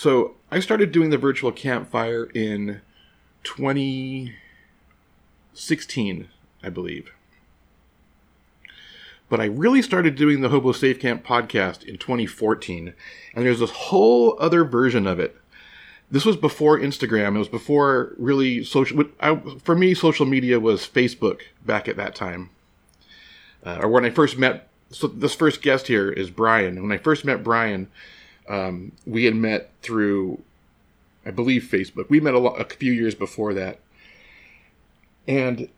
So I started doing the virtual campfire in 2016, I believe. But I really started doing the Hobo Safe Camp podcast in 2014, and there's this whole other version of it. This was before Instagram. It was before really social. I, for me, social media was Facebook back at that time, uh, or when I first met. So this first guest here is Brian. When I first met Brian, um, we had met through, I believe, Facebook. We met a, lo- a few years before that, and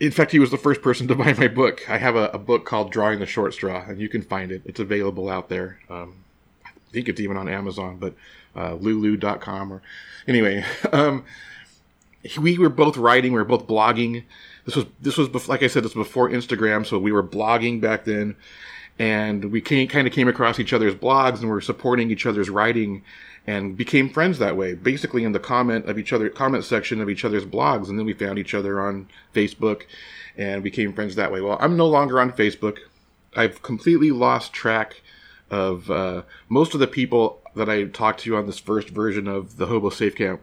in fact, he was the first person to buy my book. I have a, a, book called Drawing the Short Straw, and you can find it. It's available out there. Um, I think it's even on Amazon, but uh, lulu.com or anyway. Um, we were both writing. We were both blogging. This was this was like I said, this was before Instagram, so we were blogging back then, and we came, kind of came across each other's blogs and we were supporting each other's writing and became friends that way basically in the comment of each other comment section of each other's blogs. And then we found each other on facebook and became friends that way. Well i'm no longer on facebook. I've completely lost track of uh, most of the people that i talked to on this first version of the hobo safe camp.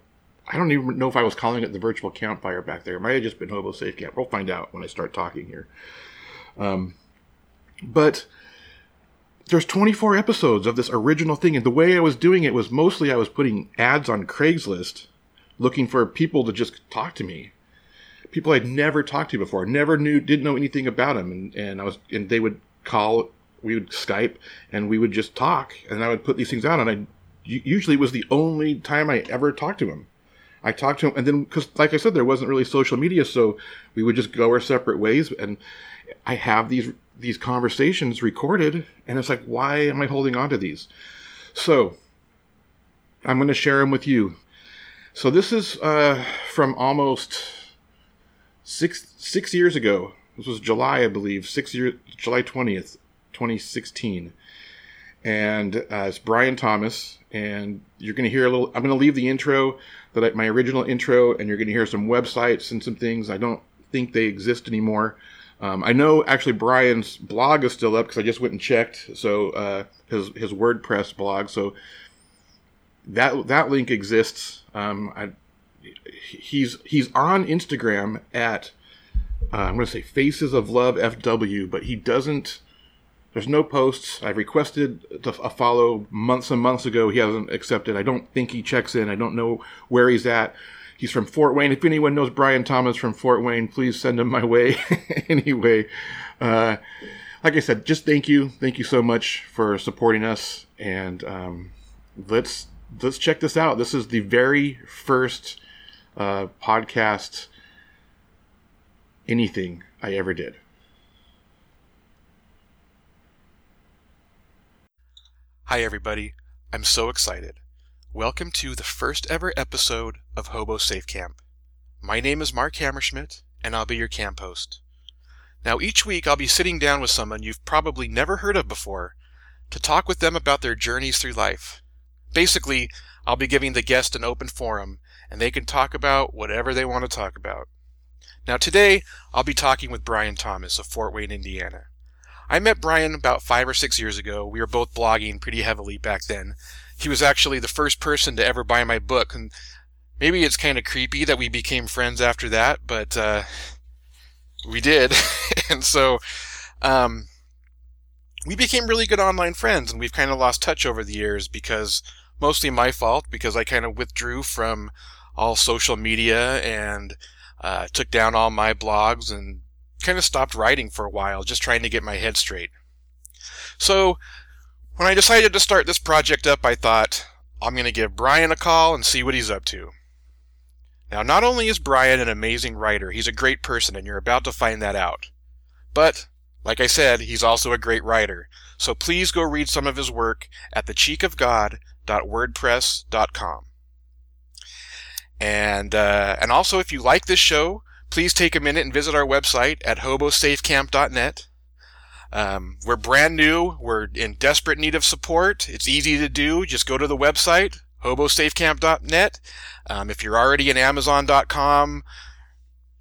I don't even know if i was calling it the virtual campfire back there. It might have just been hobo safe camp. We'll find out when i start talking here. Um, but there's 24 episodes of this original thing and the way i was doing it was mostly i was putting ads on craigslist looking for people to just talk to me. People i'd never talked to before never knew didn't know anything about them and, and i was and they would call we would skype and we would just talk and i would put these things out and i usually it was the only time i ever talked to him i talked to him and then because like i said there wasn't really social media so we would just go our separate ways and i have these these conversations recorded and it's like why am i holding on to these? So i'm going to share them with you. So this is uh, from almost six six years ago. This was july i believe six july 20th 2016 and uh, it's brian thomas and you're going to hear a little i'm going to leave the intro that I, my original intro and you're going to hear some websites and some things. I don't think they exist anymore um, I know actually Brian's blog is still up because I just went and checked. So uh, his his WordPress blog. So that that link exists. Um, I, he's he's on Instagram at uh, I'm going to say Faces of Love FW, but he doesn't. There's no posts. I've requested a follow months and months ago. He hasn't accepted. I don't think he checks in. I don't know where he's at. He's from Fort Wayne. If anyone knows Brian Thomas from Fort Wayne, please send him my way. anyway, uh, like I said, just thank you, thank you so much for supporting us, and um, let's let's check this out. This is the very first uh, podcast anything I ever did. Hi, everybody. I'm so excited. Welcome to the first ever episode of Hobo Safe Camp. My name is Mark Hammerschmidt, and I'll be your camp host. Now, each week I'll be sitting down with someone you've probably never heard of before to talk with them about their journeys through life. Basically, I'll be giving the guest an open forum, and they can talk about whatever they want to talk about. Now, today I'll be talking with Brian Thomas of Fort Wayne, Indiana. I met Brian about five or six years ago. We were both blogging pretty heavily back then, he was actually the first person to ever buy my book. And maybe it's kind of creepy that we became friends after that, but uh, we did. and so um, we became really good online friends, and we've kind of lost touch over the years because mostly my fault, because I kind of withdrew from all social media and uh, took down all my blogs and kind of stopped writing for a while, just trying to get my head straight. So when I decided to start this project up, I thought, I'm going to give Brian a call and see what he's up to. Now, not only is Brian an amazing writer, he's a great person, and you're about to find that out. But, like I said, he's also a great writer. So please go read some of his work at thecheekofgod.wordpress.com. And, uh, and also, if you like this show, please take a minute and visit our website at hobosafecamp.net. Um, we're brand new. We're in desperate need of support. It's easy to do. Just go to the website, hobosafecamp.net. Um, if you're already an Amazon.com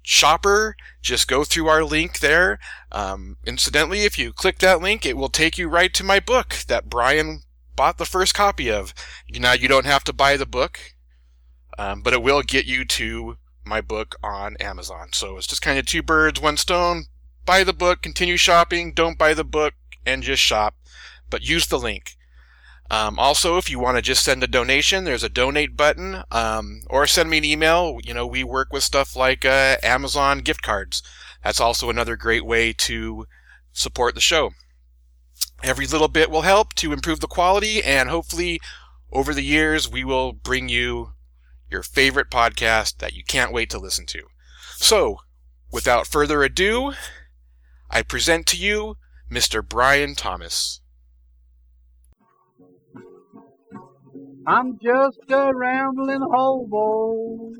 shopper, just go through our link there. Um, incidentally, if you click that link, it will take you right to my book that Brian bought the first copy of. Now you don't have to buy the book, um, but it will get you to my book on Amazon. So it's just kind of two birds, one stone. Buy the book, continue shopping. Don't buy the book and just shop, but use the link. Um, also, if you want to just send a donation, there's a donate button, um, or send me an email. You know, we work with stuff like uh, Amazon gift cards. That's also another great way to support the show. Every little bit will help to improve the quality, and hopefully, over the years, we will bring you your favorite podcast that you can't wait to listen to. So, without further ado, I present to you Mr. Brian Thomas. I'm just a rambling hobo.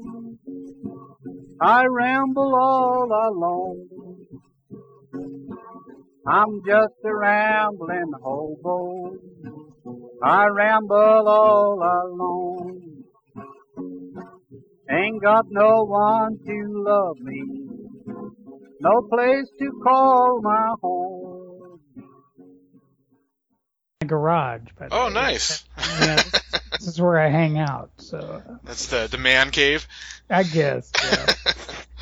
I ramble all alone. I'm just a rambling hobo. I ramble all alone. Ain't got no one to love me. No place to call my home. garage. By the Oh, nice. Yeah, this, is where I hang out, so That's the, the man cave. I guess yeah.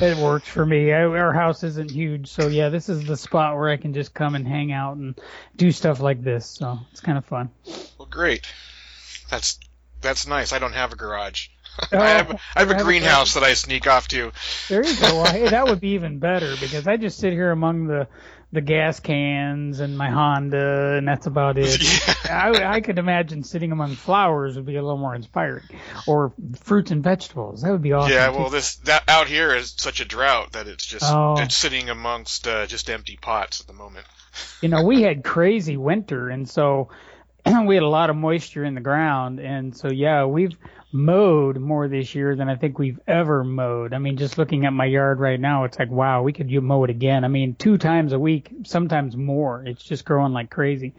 it works for me. I, our house isn't huge, so yeah, this is the spot where I can just come and hang out and do stuff like this. So it's kind of fun. Well, great. That's that's nice. I don't have a garage. Oh, I have, I have a have a greenhouse that I sneak off to. There you go. Well, hey, that would be even better because I just sit here among the the gas cans and my Honda, and that's about it. Yeah. I, I could imagine sitting among flowers would be a little more inspiring, or fruits and vegetables. That would be awesome. Yeah, too. well, this that out here is such a drought that it's just Oh. it's sitting amongst uh, just empty pots at the moment. you know, we had crazy winter, and so we had a lot of moisture in the ground, and so yeah, we've mowed more this year than I think we've ever mowed. I mean, just looking at my yard right now, it's like wow, we could mow it again. I mean, two times a week, sometimes more. It's just growing like crazy.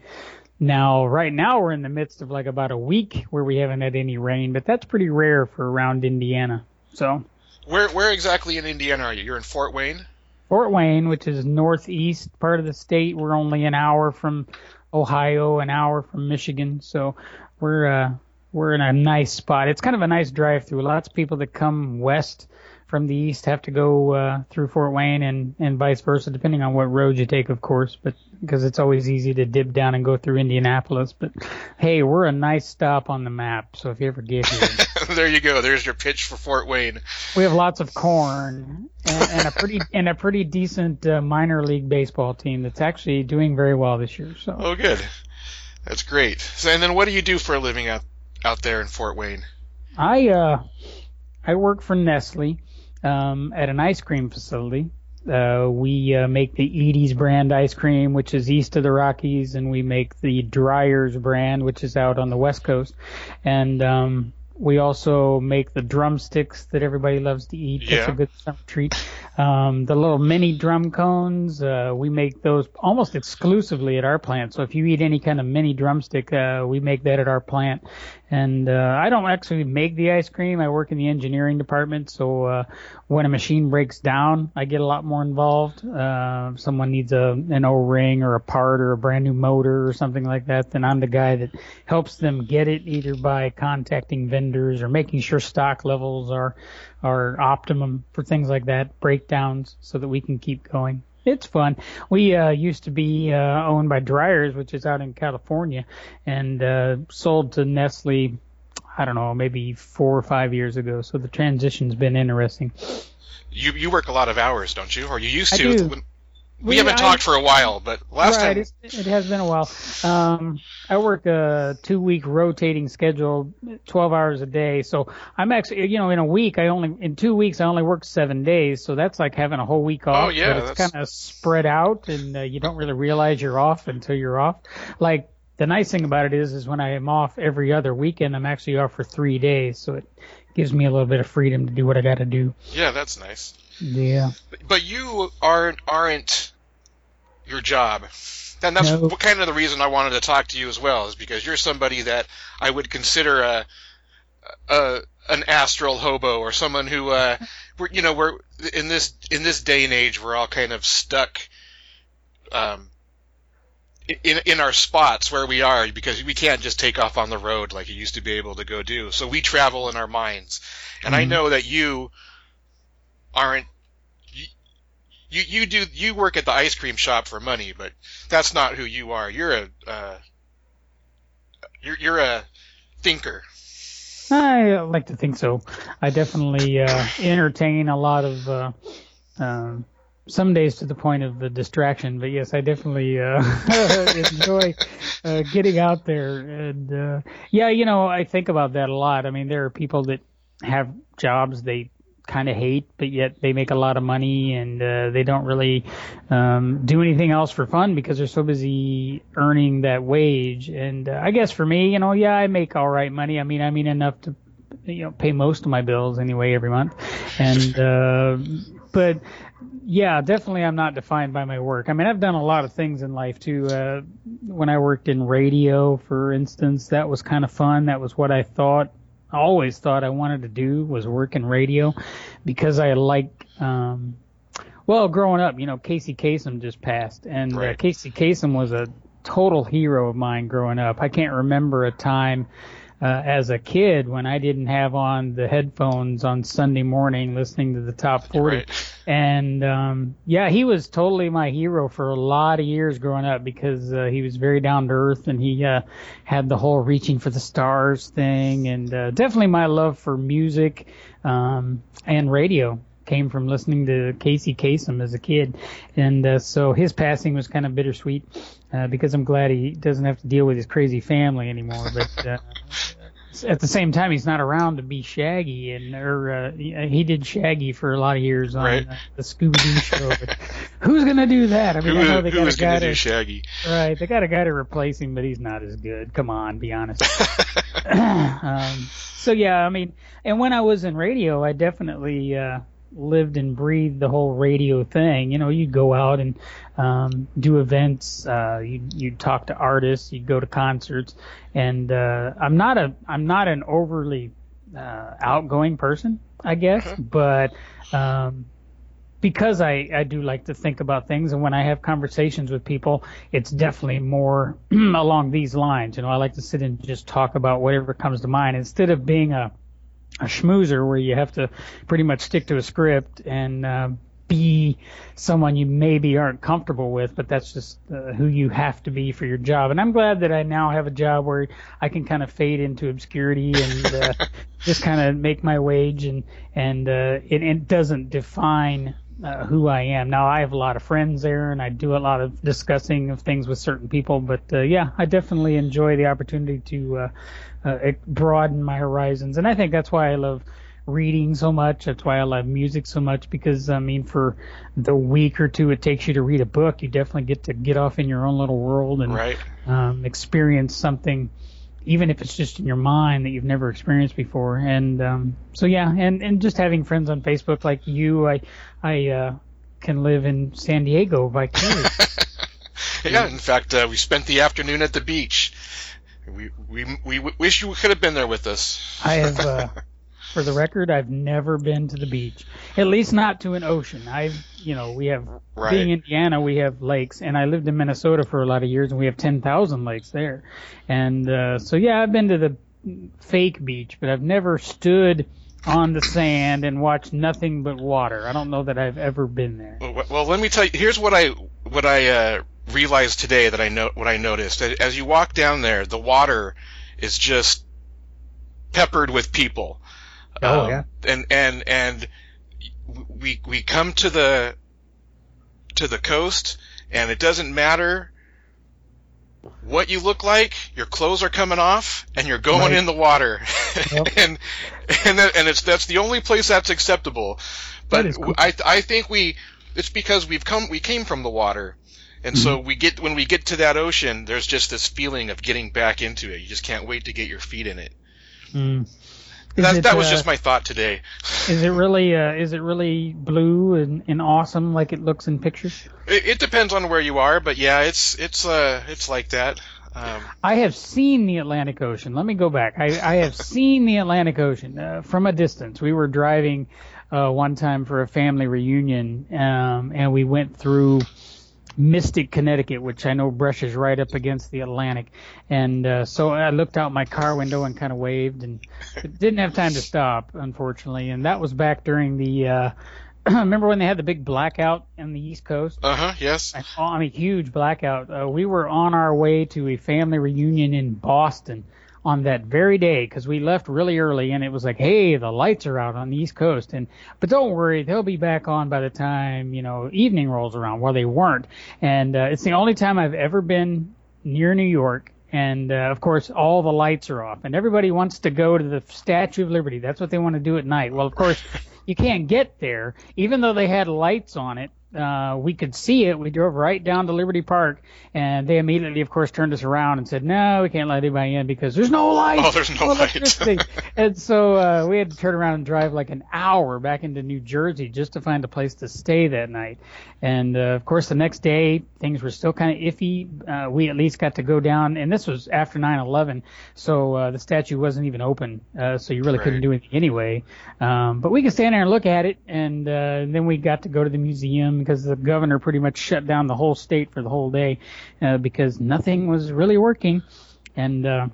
Now, right now, we're in the midst of like about a week where we haven't had any rain, but that's pretty rare for around Indiana. So. Where where exactly in Indiana are you? You're in Fort Wayne. Fort Wayne, which is northeast part of the state. We're only an hour from Ohio, an hour from Michigan, so we're uh, we're in a nice spot. It's kind of a nice drive through. Lots of people that come west from the east have to go uh, through Fort Wayne and and vice versa, depending on what road you take, of course. But because it's always easy to dip down and go through Indianapolis. But hey, we're a nice stop on the map. So if you ever get here. there you go. There's your pitch for Fort Wayne. We have lots of corn and, and a pretty and a pretty decent uh, minor league baseball team that's actually doing very well this year. So Oh, good. That's great. So, and then what do you do for a living out out there in Fort Wayne? I uh I work for Nestle um, at an ice cream facility. Uh, we uh, make the Edy's brand ice cream, which is east of the Rockies, and we make the Dreyer's brand, which is out on the west coast. And um, we also make the drumsticks that everybody loves to eat. That's a good summer treat. Um, the little mini drum cones, uh, we make those almost exclusively at our plant. So if you eat any kind of mini drumstick, uh, we make that at our plant. And uh, I don't actually make the ice cream. I work in the engineering department, so uh, when a machine breaks down, I get a lot more involved. Uh, if someone needs a an O-ring or a part or a brand new motor or something like that, then I'm the guy that helps them get it either by contacting vendors or making sure stock levels are are optimum for things like that, breakdowns, so that we can keep going. It's fun. We uh, used to be uh, owned by Dreyer's, which is out in California, and uh, sold to Nestle. I don't know, maybe four or five years ago. So the transition's been interesting. You you work a lot of hours, don't you? Or you used to? I do. When- We, haven't I- talked for a while, but last right, time it's, it has been a while. Um, I work a two-week rotating schedule, 12 hours a day. So I'm actually, you know, in a week, I only in two weeks I only work seven days. So that's like having a whole week off. Oh, yeah, but it's kind of spread out, and uh, you don't really realize you're off until you're off. Like the nice thing about it is, is when I am off every other weekend, I'm actually off for three days. So it gives me a little bit of freedom to do what I got to do. yeah, that's nice. Yeah. But you aren't aren't your job. And that's No. what kind of the reason I wanted to talk to you as well, is because you're somebody that I would consider a, a an astral hobo or someone who, uh, we're, you know, we're in this in this day and age, we're all kind of stuck, um, in in our spots where we are because we can't just take off on the road like you used to be able to go do. So we travel in our minds, and I Mhm. know that you aren't. You, you do you work at the ice cream shop for money, but that's not who you are. You're a uh, you're you're a thinker. I like to think so. I definitely uh, entertain a lot of uh, um, some days to the point of the distraction, but yes, I definitely uh, enjoy uh, getting out there. And uh, yeah, you know, I think about that a lot. I mean, there are people that have jobs they kind of hate, but yet they make a lot of money and uh, they don't really um, do anything else for fun because they're so busy earning that wage. And uh, I guess for me, you know, yeah, I make all right money. I mean, I mean enough to you know pay most of my bills anyway every month. And uh, but yeah, definitely I'm not defined by my work. I mean, I've done a lot of things in life too. Uh, when I worked in radio, for instance, that was kind of fun. That was what I thought always thought I wanted to do was work in radio because I like um well growing up you know Casey Kasem just passed and uh, Casey Kasem was a total hero of mine growing up. I can't remember a time uh, as a kid when I didn't have on the headphones on Sunday morning listening to the top 40 Right. and um yeah he was totally my hero for a lot of years growing up because uh, he was very down to earth and he uh had the whole reaching for the stars thing and uh, definitely my love for music um and radio came from listening to Casey Kasem as a kid and uh, so his passing was kind of bittersweet uh, because I'm glad he doesn't have to deal with his crazy family anymore but uh, at the same time, he's not around to be Shaggy, and or uh, he did Shaggy for a lot of years on Right. uh, the Scooby Doo show. But who's gonna do that? I mean, I know they who got a guy to do to Shaggy? right. They got a guy to replace him, but he's not as good. Come on, be honest. um, so yeah, I mean, and when I was in radio, I definitely uh, lived and breathed the whole radio thing. You know, you'd go out and um, do events. Uh, you you'd talk to artists. You'd go to concerts. And uh, I'm not a I'm not an overly uh, outgoing person, I guess, but um, because I, I do like to think about things and when I have conversations with people, it's definitely more along these lines. You know, I like to sit and just talk about whatever comes to mind instead of being a, a schmoozer where you have to pretty much stick to a script and, uh, be someone you maybe aren't comfortable with, but that's just uh, who you have to be for your job. And I'm glad that I now have a job where I can kind of fade into obscurity and uh, just kind of make my wage, and and uh, it, it doesn't define uh, who I am. Now I have a lot of friends there, and I do a lot of discussing of things with certain people. But uh, yeah, I definitely enjoy the opportunity to uh, uh, broaden my horizons, and I think that's why I love reading so much. That's why I love music so much because I mean, for the week or two it takes you to read a book, you definitely get to get off in your own little world and Right. um, experience something, even if it's just in your mind that you've never experienced before. And um, so yeah, and and just having friends on Facebook like you, I I uh, can live in San Diego vicariously. Yeah, in fact, uh, we spent the afternoon at the beach. We we we wish you could have been there with us. I have, uh, for the record, I've never been to the beach, at least not to an ocean. I've, you know, we have Right. being Indiana, we have lakes, and I lived in Minnesota for a lot of years, and we have ten thousand lakes there. And uh, so, yeah, I've been to the fake beach, but I've never stood on the sand and watched nothing but water. I don't know that I've ever been there. Well, well, let me tell you. Here's what I what I uh, realized today that I know what I noticed. As you walk down there, the water is just peppered with people. Oh, Um, yeah. And and and we we come to the to the coast, and it doesn't matter what you look like. Your clothes are coming off, and you're going Right. in the water, Yep. and and that, and it's that's the only place that's acceptable. But cool. I I think we it's because we've come we came from the water. And so Mm-hmm. we get when we get to that ocean, there's just this feeling of getting back into it. You just can't wait to get your feet in it. Mm. That, it, that was uh, just my thought today. Is it really? Uh, is it really blue and, and awesome like it looks in pictures? It, it depends on where you are, but yeah, it's it's uh it's like that. Um, I have seen the Atlantic Ocean. Let me go back. I, I have seen the Atlantic Ocean uh, from a distance. We were driving uh, one time for a family reunion, um, and we went through Mystic, Connecticut, which I know brushes right up against the Atlantic. And uh, so I looked out my car window and kind of waved, and didn't have time to stop, unfortunately. And that was back during the. Uh, remember when they had the big blackout in the East Coast? Uh huh. Yes. I mean, huge blackout. Uh, we were on our way to a family reunion in Boston on that very day because we left really early and it was like, hey, the lights are out on the East Coast. And but don't worry, they'll be back on by the time you know evening rolls around. Well, they weren't, and uh, it's the only time I've ever been near New York. And uh, of course, all the lights are off, and everybody wants to go to the Statue of Liberty. That's what they want to do at night. Well, of course, you can't get there, even though they had lights on it uh, we could see it. We drove right down to Liberty Park, and they immediately, of course, turned us around and said, "No, we can't let anybody in because there's no light." Oh, there's no light. and so uh, we had to turn around and drive like an hour back into New Jersey just to find a place to stay that night. And uh, of course, the next day things were still kind of iffy. Uh, we at least got to go down, and this was after 9/11, so uh, the statue wasn't even open, uh, so you really Right. couldn't do anything anyway. Um, but we could stand there and look at it, and uh, then we got to go to the museum because the governor pretty much shut down the whole state for the whole day uh, because nothing was really working, and. Uh,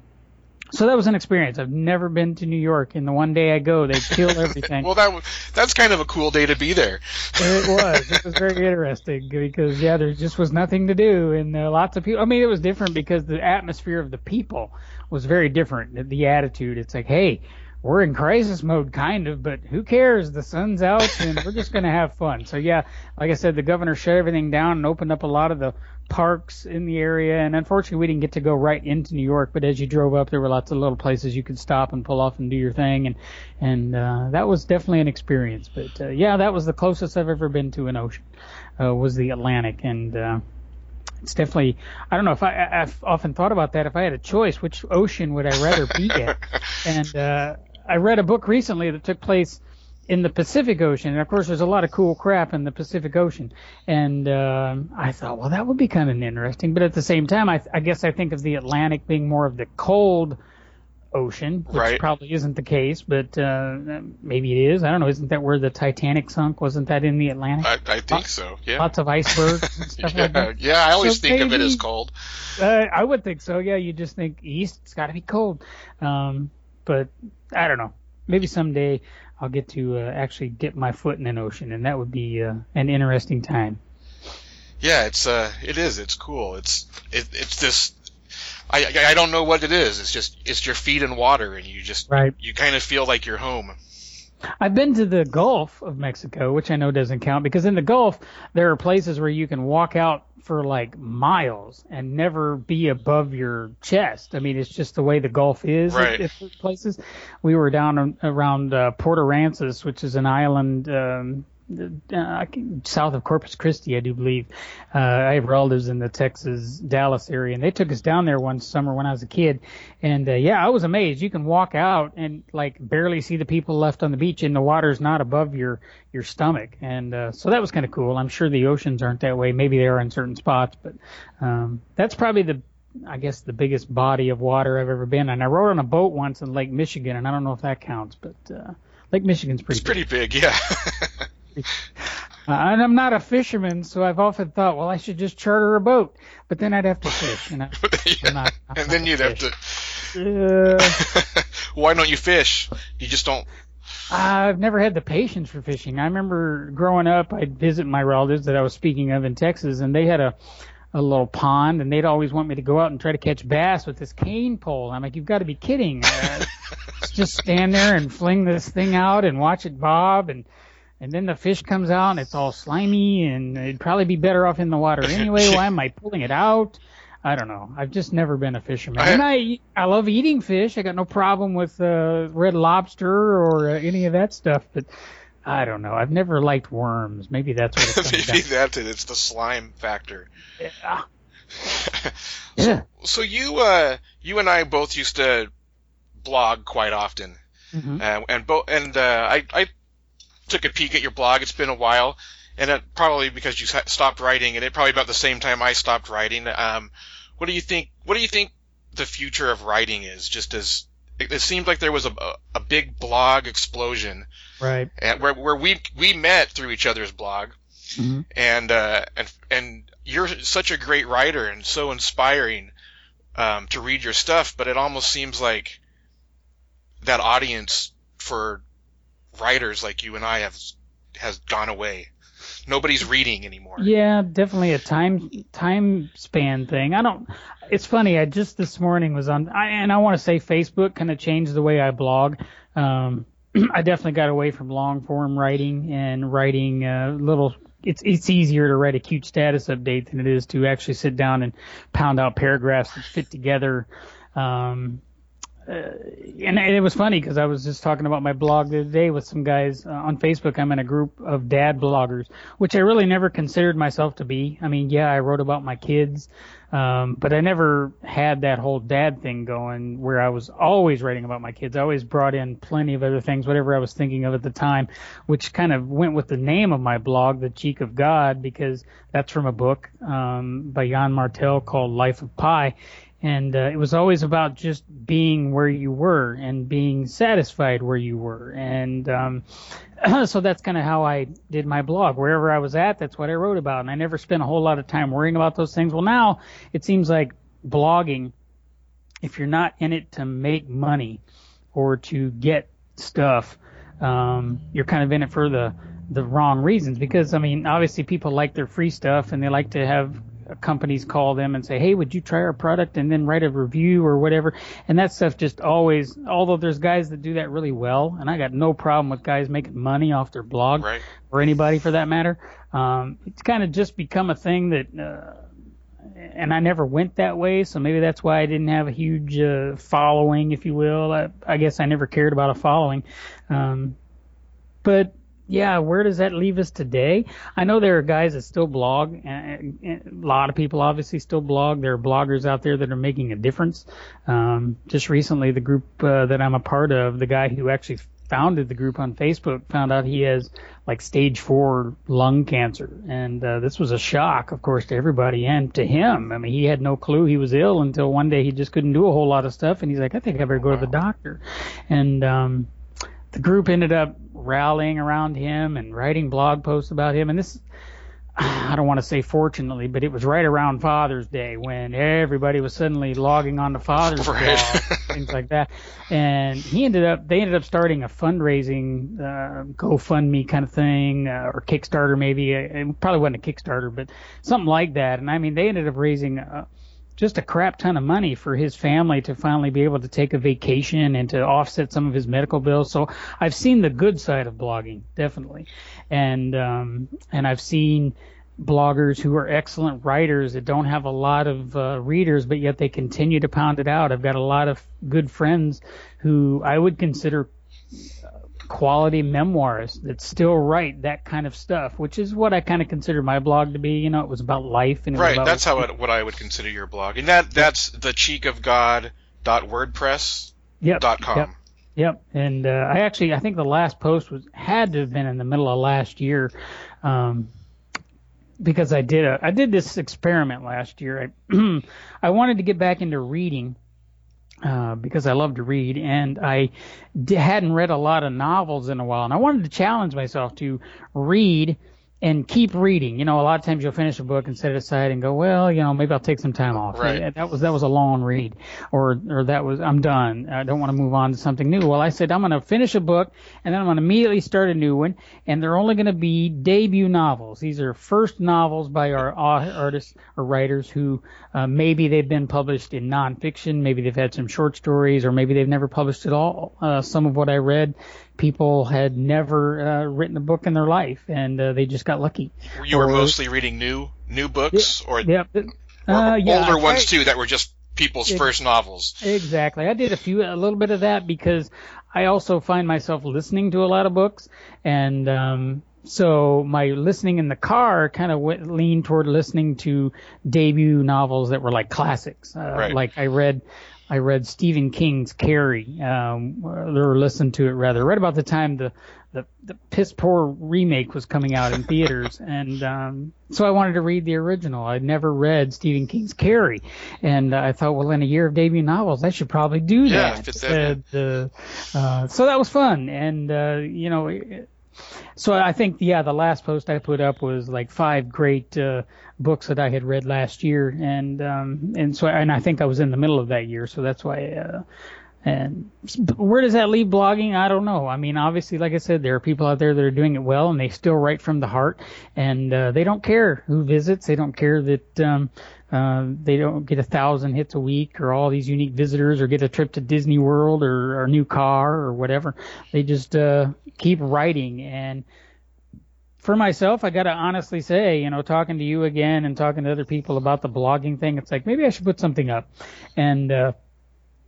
so that was an experience. I've never been to New York, and the one day I go, they kill everything. Well, that w- that's kind of a cool day to be there. It was. It was very interesting because yeah, there just was nothing to do, and uh, lots of people. I mean, it was different because the atmosphere of the people was very different. The, the attitude. It's like, hey, we're in crisis mode, kind of, but who cares? The sun's out, and we're just gonna have fun. So yeah, like I said, the governor shut everything down and opened up a lot of the parks in the area, and unfortunately, we didn't get to go right into New York. But as you drove up, there were lots of little places you could stop and pull off and do your thing, and and uh, that was definitely an experience. But uh, yeah, that was the closest I've ever been to an ocean. Uh, was the Atlantic, and uh, it's definitely. I don't know if I, I've often thought about that. If I had a choice, which ocean would I rather be at? And uh, I read a book recently that took place in the Pacific Ocean, and of course, there's a lot of cool crap in the Pacific Ocean. And um I thought, well, that would be kind of interesting. But at the same time, I, I guess I think of the Atlantic being more of the cold ocean, which Right. probably isn't the case, but uh, maybe it is. I don't know. Isn't that where the Titanic sunk? Wasn't that in the Atlantic? I, I think so. Yeah. Lots of icebergs and stuff like Yeah, yeah. I always So think of it as cold. Uh, I would think so. Yeah, you just think east, it's got to be cold. Um, but I don't know. Maybe someday I'll get to uh, actually dip my foot in an ocean, and that would be uh, an interesting time. Yeah, it's uh, it is. It's cool. It's it, it's this. I I don't know what it is. It's just it's your feet in water, and you just Right. you kind of feel like you're home. I've been to the Gulf of Mexico, which I know doesn't count because in the Gulf there are places where you can walk out for like miles and never be above your chest. I mean, it's just the way the Gulf is Right. at, those places. We were down around uh, Port Aransas, which is an island um, uh, south of Corpus Christi, I do believe. Uh, I have relatives in the Texas Dallas area, and they took us down there one summer when I was a kid. And uh, yeah, I was amazed. You can walk out and like barely see the people left on the beach, and the water's not above your your stomach. And uh, so that was kind of cool. I'm sure the oceans aren't that way. Maybe they are in certain spots, but um, that's probably the I guess the biggest body of water I've ever been. And I rode on a boat once in Lake Michigan, and I don't know if that counts, but uh, Lake Michigan's pretty. It's pretty big. Yeah. Uh, and I'm not a fisherman, so I've often thought, well, I should just charter a boat, but then I'd have to fish, and I, I'm not. And then you'd have to. Uh, Why don't you fish? You just don't. I've never had the patience for fishing. I remember growing up, I'd visit my relatives that I was speaking of in Texas, and they had a a little pond, and they'd always want me to go out and try to catch bass with this cane pole. I'm like, you've got to be kidding! Uh, just stand there and fling this thing out and watch it bob, and and then the fish comes out and it's all slimy, and it'd probably be better off in the water anyway. Why am I pulling it out? I don't know. I've just never been a fisherman, I- and I I love eating fish. I got no problem with uh, red lobster or uh, any of that stuff, but I don't know. I've never liked worms. Maybe that's what it comes Maybe down. that's it. It's the slime factor. to. Ah, yeah. So you uh you and I both used to blog quite often. Mhm. Uh, and bo- and uh, I I took a peek at your blog. It's been a while, and it, probably because you stopped writing, and it probably about the same time I stopped writing. Um, what do you think? What do you think the future of writing is? Just as it, it seemed like there was a, a big blog explosion, Right. and where where we we met through each other's blog, Mhm. and uh, and and you're such a great writer and so inspiring um, to read your stuff, but it almost seems like that audience for writers like you and I have has gone away. Nobody's reading anymore. Yeah, definitely a time time span thing. I don't. It's funny. I just this morning was on, I, and I want to say Facebook kind of changed the way I blog. Um, I definitely got away from long form writing and writing uh, little. It's it's easier to write a cute status update than it is to actually sit down and pound out paragraphs that fit together. Um, uh, and it was funny because I was just talking about my blog the other day with some guys uh, on Facebook. I'm in a group of dad bloggers, which I really never considered myself to be. I mean, yeah, I wrote about my kids, um, but I never had that whole dad thing going where I was always writing about my kids. I always brought in plenty of other things, whatever I was thinking of at the time, which kind of went with the name of my blog, The Cheek of God, because that's from a book um, by Yann Martel called Life of Pi and uh, it was always about just being where you were and being satisfied where you were. And um, so that's kind of how I did my blog. Wherever I was at that's what I wrote about. And I never spent a whole lot of time worrying about those things. Well now it seems like blogging if you're not in it to make money or to get stuff um, you're kind of in it for the the wrong reasons. Because I mean obviously people like their free stuff and they like to have companies call them and say, "Hey, would you try our product?" and then write a review or whatever. And that stuff just always, although there's guys that do that really well, and I got no problem with guys making money off their blog right. or anybody for that matter. Um, it's kind of just become a thing that. Uh, and I never went that way, so maybe that's why I didn't have a huge uh, following, if you will. I, I guess I never cared about a following. Um, but yeah, where does that leave us today? I know there are guys that still blog, and, a lot of people obviously still blog. There are bloggers out there that are making a difference. Um, just recently, the group uh, that I'm a part of, the guy who actually founded the group on Facebook, found out he has like stage four lung cancer, and uh, this was a shock, of course, to everybody and to him. I mean, he had no clue he was ill until one day he just couldn't do a whole lot of stuff, and he's like, I think I better go to the doctor, and um, the group ended up rallying around him and writing blog posts about him. And this, I don't want to say fortunately, but it was right around Father's Day when everybody was suddenly logging on to Father's right. blog, things like that. And he ended up, they ended up starting a fundraising, uh, GoFundMe kind of thing, uh, or Kickstarter maybe. It probably wasn't a Kickstarter, but something like that. And I mean, they ended up raising. Uh, just a crap ton of money for his family to finally be able to take a vacation and to offset some of his medical bills. So I've seen the good side of blogging, definitely, and um, and I've seen bloggers who are excellent writers that don't have a lot of uh, readers, but yet they continue to pound it out. I've got a lot of good friends who I would consider quality memoirs that still write that kind of stuff, which is what I kind of consider my blog to be. You know, it was about life and right. About that's how it, what I would consider your blog, and that that's the cheek of God dot WordPress yep, dot com. Yep. Yep, and uh, I actually I think the last post was had to have been in the middle of last year, um, because I did a I did this experiment last year. I I wanted to get back into reading, uh, because I love to read, and I d- hadn't read a lot of novels in a while, and I wanted to challenge myself to read and keep reading. You know, a lot of times you'll finish a book and set it aside and go, well, you know, maybe I'll take some time off. Right. That was that was a long read, or or that was I'm done. I don't want to move on to something new. Well, I said I'm going to finish a book and then I'm going to immediately start a new one, and they're only going to be debut novels. These are first novels by our artists or writers who uh, maybe they've been published in nonfiction, maybe they've had some short stories, or maybe they've never published at all. Uh, some of what I read people had never uh, written a book in their life, and uh, they just got lucky. You were mostly reading new new books, yeah, or, yeah, or uh, yeah, older I, ones too that were just people's it, first novels. Exactly. I did a few, a little bit of that because I also find myself listening to a lot of books, and um, so my listening in the car kind of went, leaned toward listening to debut novels that were like classics. Uh, right. Like I read I read Stephen King's Carrie, um, or listened to it rather, right about the time the, the, the piss poor remake was coming out in theaters. and, um, so I wanted to read the original. I'd never read Stephen King's Carrie. And I thought, well, in a year of debut novels, I should probably do Yeah, that. Uh, uh, so that was fun. And, uh, you know, it, so I think yeah, the last post I put up was like five great uh, books that I had read last year, and um, and so and I think I was in the middle of that year, so that's why. Uh, and where does that leave blogging? I don't know. I mean, obviously, like I said, there are people out there that are doing it well, and they still write from the heart, and uh, they don't care who visits. They don't care that um, uh, they don't get a thousand hits a week or all these unique visitors or get a trip to Disney World or, or a new car or whatever. They just uh, keep writing. And for myself, I got to honestly say, you know, talking to you again and talking to other people about the blogging thing, it's like maybe I should put something up. And uh,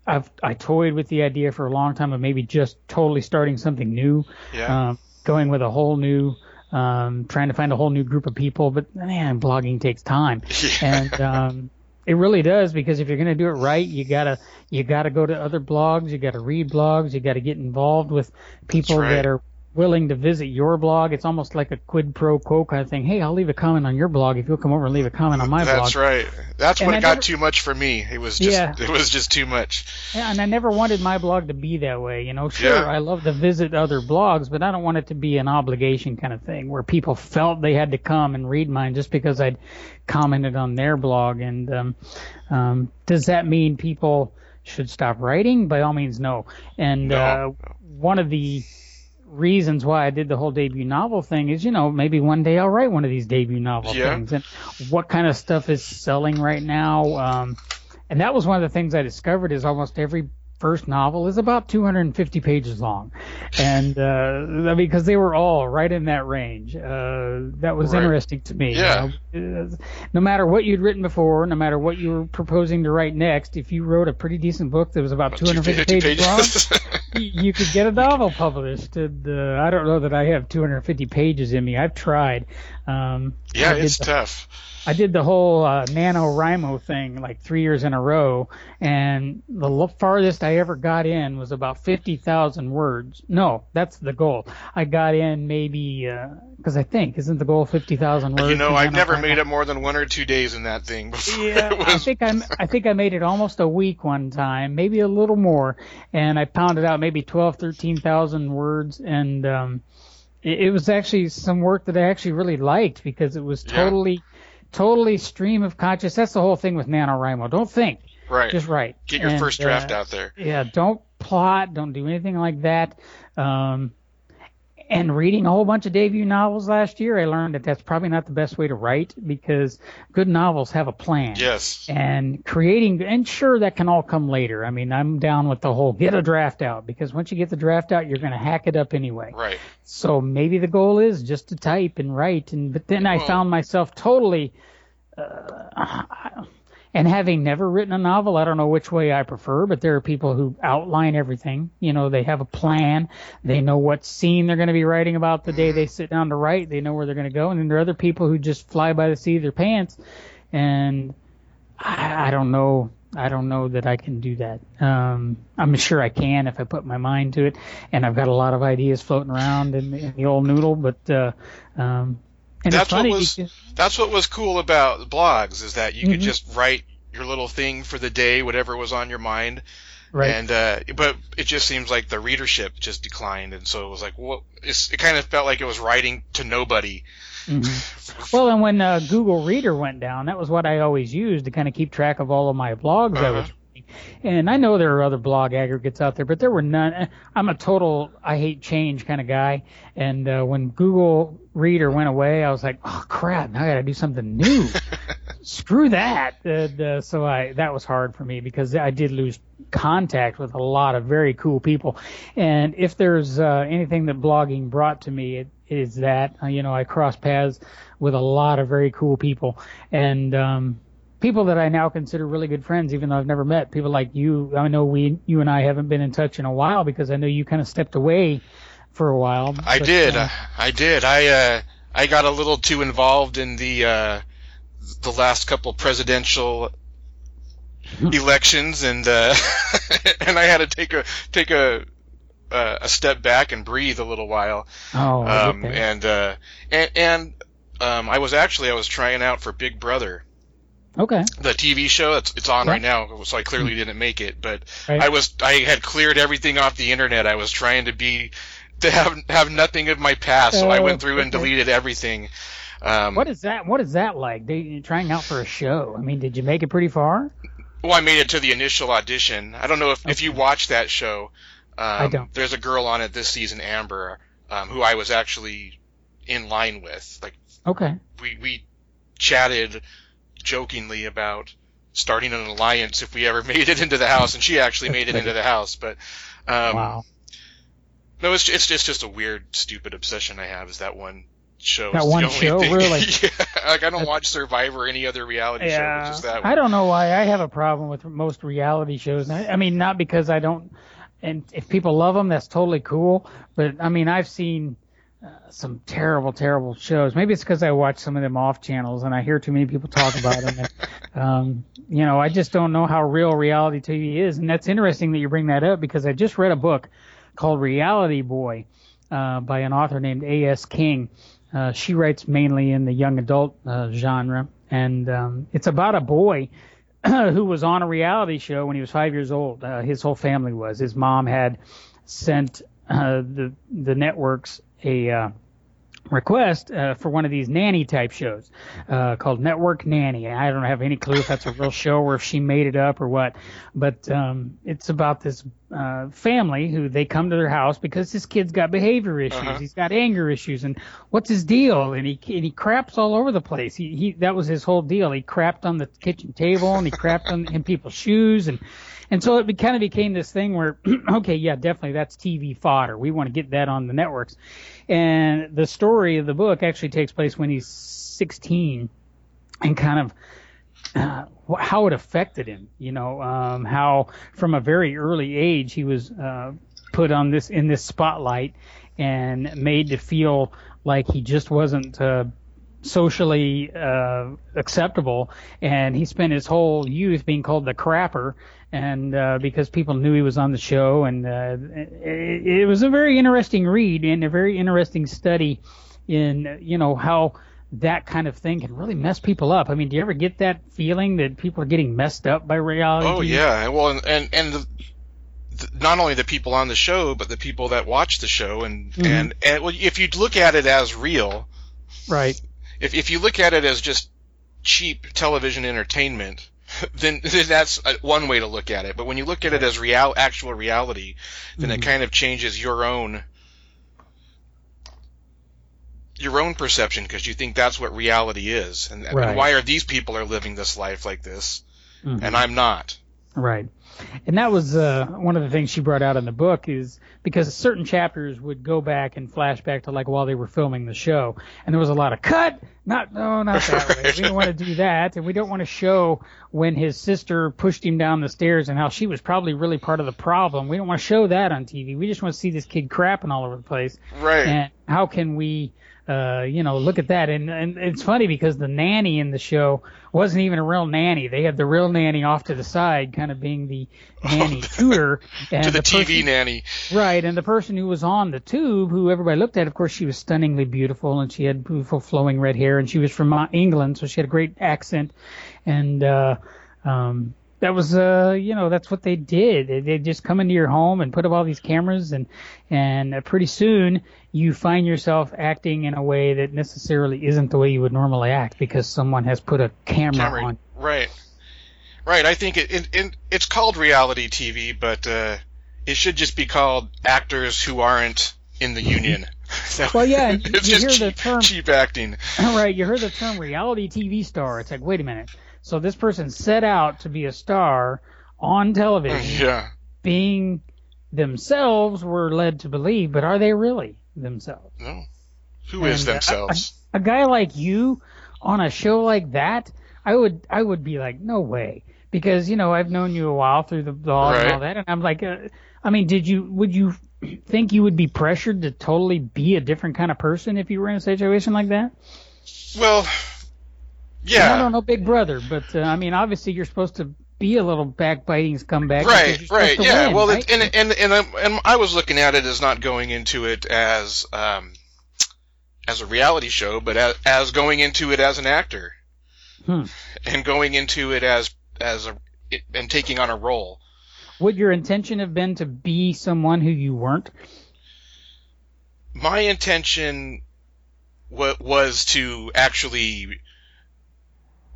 I've I toyed with the idea for a long time of maybe just totally starting something new, Yeah. um, going with a whole new, um, trying to find a whole new group of people. But man, blogging takes time, and um, it really does because if you're going to do it right, you gotta you gotta go to other blogs, you gotta read blogs, you gotta get involved with people right. that are willing to visit your blog. It's almost like a quid pro quo kind of thing. Hey, I'll leave a comment on your blog if you'll come over and leave a comment on my That's blog. That's right. That's And when I it got never- too much for me. It was just Yeah. it was just too much. Yeah, and I never wanted my blog to be that way. You know, sure, Yeah. I love to visit other blogs, but I don't want it to be an obligation kind of thing where people felt they had to come and read mine just because I'd commented on their blog. And um, um, does that mean people should stop writing? By all means, no. And No, uh, one of the reasons why I did the whole debut novel thing is, you know, maybe one day I'll write one of these debut novel Yeah. things. And what kind of stuff is selling right now? Um, and that was one of the things I discovered is almost every first novel is about 250 pages long, and uh, because they were all right in that range. Uh, that was Right. interesting to me. you Yeah. know. Uh, no matter what you'd written before, no matter what you were proposing to write next, if you wrote a pretty decent book that was about 250 pages long, y- you could get a novel published. And, uh, I don't know that I have 250 pages in me. I've tried. Um, yeah, it's the- tough. I did the whole uh, NaNoWriMo thing like three years in a row, and the farthest I ever got in was about 50,000 words. No, that's the goal. I got in maybe, because I think, isn't the goal 50,000 words? You know, I've never made it more than one or two days in that thing before. Yeah, it I think I'm. I think I made it almost a week one time, maybe a little more, and I pounded out maybe twelve, thirteen thousand words, and um, it, it was actually some work that I actually really liked because it was Yeah. totally, totally stream of conscious. That's the whole thing with NaNoWriMo. Don't think, right. just write. Get your And, first draft uh, out there. yeah, don't plot, don't do anything like that. Um, and reading a whole bunch of debut novels last year, I learned that that's probably not the best way to write because good novels have a plan. Yes. And creating, and sure, that can all come later. I mean, I'm down with the whole get a draft out because once you get the draft out, you're going to hack it up anyway. Right. So maybe the goal is just to type and write. And but then I found myself totally, uh, and having never written a novel, I don't know which way I prefer. But there are people who outline everything. You know, they have a plan. They know what scene they're going to be writing about the day they sit down to write. They know where they're going to go. And then there are other people who just fly by the seat of their pants. And I, I don't know. I don't know that I can do that. Um, I'm sure I can if I put my mind to it, and I've got a lot of ideas floating around in, the- in the old noodle. But uh, um, and That's what was because- that's what was cool about blogs is that you could Mhm. just write your little thing for the day, whatever was on your mind, right. and uh, but it just seems like the readership just declined, and so it was like, well, it kind of felt like it was writing to nobody. Mhm. Well, and when uh, Google Reader went down, that was what I always used to kind of keep track of all of my blogs I was Uh-huh. And I know there are other blog aggregates out there, but there were none. I'm a total I hate change kind of guy. And uh, when Google Reader went away, I was like, oh crap, now I got to do something new. Screw that. And, uh, so I that was hard for me because I did lose contact with a lot of very cool people. And if there's uh, anything that blogging brought to me, it is that uh, you know I crossed paths with a lot of very cool people and um, people that I now consider really good friends, even though I've never met. People like you. I know we, you and I haven't been in touch in a while because I know you kind of stepped away for a while. I but, did, uh, I did. I uh, I got a little too involved in the uh, the last couple presidential elections, and uh, and I had to take a take a uh, a step back and breathe a little while. oh, um, and uh, and and um, I was actually I was trying out for Big Brother, okay. the TV show. It's it's on Yeah. right now, so I clearly didn't make it. But Right. I was I had cleared everything off the internet. I was trying to be to have have nothing of my past. So I Oh, went through and deleted everything. Um, What is that? What is that like? They trying out for a show. I mean, did you make it pretty far? Well, I made it to the initial audition. I don't know if, if you watched that show. Um, I don't. There's a girl on it this season, Amber, um, who I was actually in line with. Like Okay. we we chatted jokingly about starting an alliance if we ever made it into the house, and she actually made it into the house. But um, wow. no, it's it's just just a weird, stupid obsession I have. Is that one show? That It's the one only show? thing- Really? yeah, like I don't watch Survivor or any other reality show. It's just that one. I don't know why I have a problem with most reality shows. I, I mean, not because I don't, and if people love them, that's totally cool. But I mean, I've seen uh, some terrible, terrible shows. Maybe it's because I watch some of them off channels and I hear too many people talk about them. And, um, you know, I just don't know how real reality TV is. And that's interesting that you bring that up because I just read a book called Reality Boy uh, by an author named A.S. King. Uh, she writes mainly in the young adult uh, genre, and um, it's about a boy who was on a reality show when he was five years old. Uh, his whole family was. His mom had sent uh, the the networks a uh, request uh, for one of these nanny type shows uh, called Network Nanny. I don't have any clue if that's a real show or if she made it up or what, but um, it's about this uh, family who they come to their house because this kid's got behavior issues. Uh-huh. He's got anger issues, and what's his deal? And he and he craps all over the place. He he that was his whole deal. He crapped on the kitchen table and he crapped on in people's shoes and. And so it kind of became this thing where, okay, yeah, definitely that's TV fodder. We want to get that on the networks. And the story of the book actually takes place when he's 16 and kind of uh, how it affected him. You know, um, how from a very early age he was uh, put on this in this spotlight and made to feel like he just wasn't uh, socially uh, acceptable. And he spent his whole youth being called the crapper, and uh, because people knew he was on the show, and uh, it, it was a very interesting read and a very interesting study in you know how that kind of thing can really mess people up. I mean, do you ever get that feeling that people are getting messed up by reality? Oh yeah, well, and and, and the, the, not only the people on the show, but the people that watch the show, and Mhm. and and well, if you look at it as real, right. If if you look at it as just cheap television entertainment, then, then that's uh, one way to look at it. But when you look at it as real, actual reality, then it Mhm. kind of changes your own your own perception because you think that's what reality is, and, Right. and why are these people are living this life like this, Mhm. and I'm not. Right. And that was uh, one of the things she brought out in the book is because certain chapters would go back and flash back to like while they were filming the show, and there was a lot of cut. Not no, not that way. We don't want to do that, and we don't want to show when his sister pushed him down the stairs and how she was probably really part of the problem. We don't want to show that on TV. We just want to see this kid crapping all over the place. Right. And how can we, uh, you know, look at that? And, and it's funny because the nanny in the show wasn't even a real nanny. They had the real nanny off to the side, kind of being the nanny tutor. And to the, TV person- nanny. Right, and the person who was on the tube, who everybody looked at, of course, she was stunningly beautiful, and she had beautiful flowing red hair, and she was from uh, England, so she had a great accent, and uh, um, that was, uh, you know, that's what they did. They just come into your home and put up all these cameras, and and uh, pretty soon you find yourself acting in a way that necessarily isn't the way you would normally act because someone has put a camera, Camera. on. Right. Right. I think it, it, it it's called reality TV, but uh, it should just be called actors who aren't in the union. Well, yeah, you- it's you just hear the term- cheap acting. right, you heard the term reality TV star. It's like, wait a minute. So this person set out to be a star on television, Yeah. being themselves were led to believe, but are they really themselves? No. Who is And, uh, themselves? A guy like you on a show like that, I would I would be like, no way, because you know I've known you a while through the blog and all that, and I'm like, uh, I mean, did you would you think you would be pressured to totally be a different kind of person if you were in a situation like that? well, yeah. I don't know Big Brother, but uh, I mean, obviously you're supposed to be a little backbiting scumbag. because Right, right, yeah. win, well, right? it, and and and, um, and I was looking at it as not going into it as um, as a reality show, but as, as going into it as an actor, Hmm. and going into it as as a it, and taking on a role. would your intention have been to be someone who you weren't? my intention wa- was to actually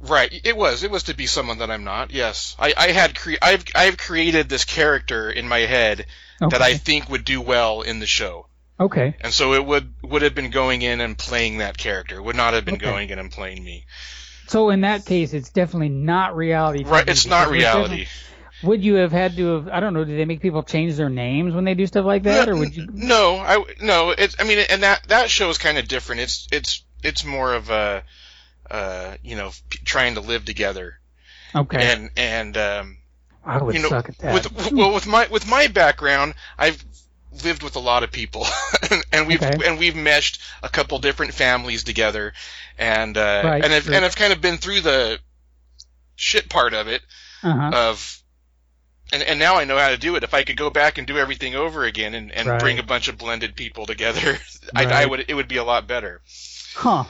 right it was it was to be someone that i'm not yes i i had cre- i've i've created this character in my head Okay. that i think would do well in the show okay. and so it would would have been going in and playing that character would not have been Okay. going in and playing me So in that case, it's definitely not reality. right it's not reality Would you have had to have? I don't know. Do they make people change their names when they do stuff like that, or would you? No, I no. It's I mean, and that that show is kind of different. It's it's it's more of a, uh, you know, p- trying to live together, Okay. and and um, I would you know, suck at that. with well with my with my background, I've lived with a lot of people, and, and we've Okay. and we've meshed a couple different families together, and uh, Right, and I've right. and I've kind of been through the shit part of it uh-huh. of and, and now I know how to do it. If I could go back and do everything over again and, and Right. bring a bunch of blended people together, I, I would it would be a lot better. Huh.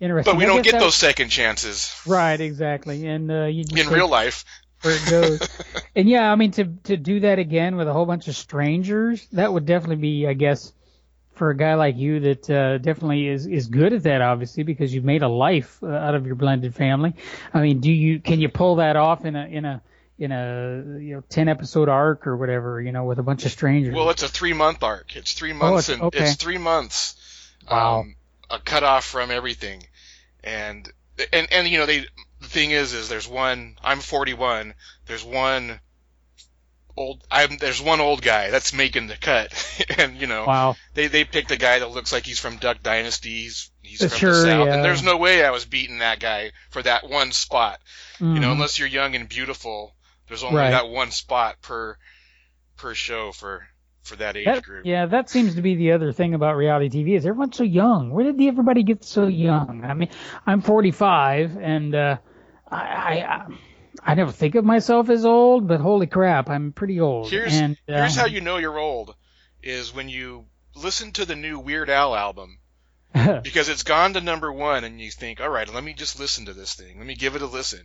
Interesting. But we I don't get those second chances Right. Exactly. And uh, you just in real life. where it goes. and yeah, I mean to to do that again with a whole bunch of strangers, that would definitely be, I guess, for a guy like you that uh, definitely is is good at that, obviously, because you've made a life uh, out of your blended family. I mean, do you can you pull that off in a in a in a you know ten episode arc or whatever, you know, with a bunch of strangers? Well, it's a three month arc. It's three months Oh, it's- and okay. it's three months. Wow. Um, a cut off from everything, and and and you know they the thing is is there's one. I'm 41. There's one old. I'm there's one old guy that's making the cut, and you know wow. they they picked a guy that looks like he's from Duck Dynasty. He's he's Uh, from sure, the south, yeah. and there's no way I was beating that guy for that one spot. You know, Mhm. unless you're young and beautiful, there's only Right. that one spot per per show for for that age That- group. yeah, that seems to be the other thing about reality TV is everyone's so young. Where did everybody get so young? I mean, I'm 45, and uh, I, I I never think of myself as old, but holy crap, I'm pretty old. Here's and, uh, here's how you know you're old is when you listen to the new Weird Al album because it's gone to number one and you think, all right, let me just listen to this thing. Let me give it a listen.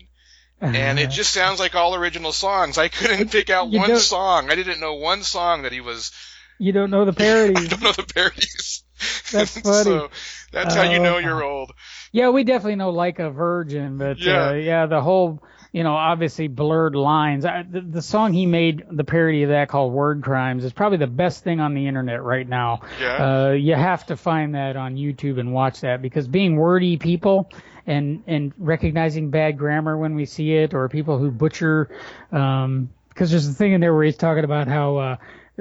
And it just sounds like all original songs. I couldn't pick out You one song. I didn't know one song that he was. you don't know the I parodies. don't know the parodies. That's funny. so that's how you know you're old. Yeah, we definitely know like a virgin, but Yeah. uh, yeah, the whole you know obviously blurred lines. I, the, the song he made, the parody of that called "Word Crimes," is probably the best thing on the internet right now. Yeah. Uh, you have to find that on YouTube and watch that because being wordy people and and recognizing bad grammar when we see it or people who butcher, um, because there's a thing in there where he's talking about how uh,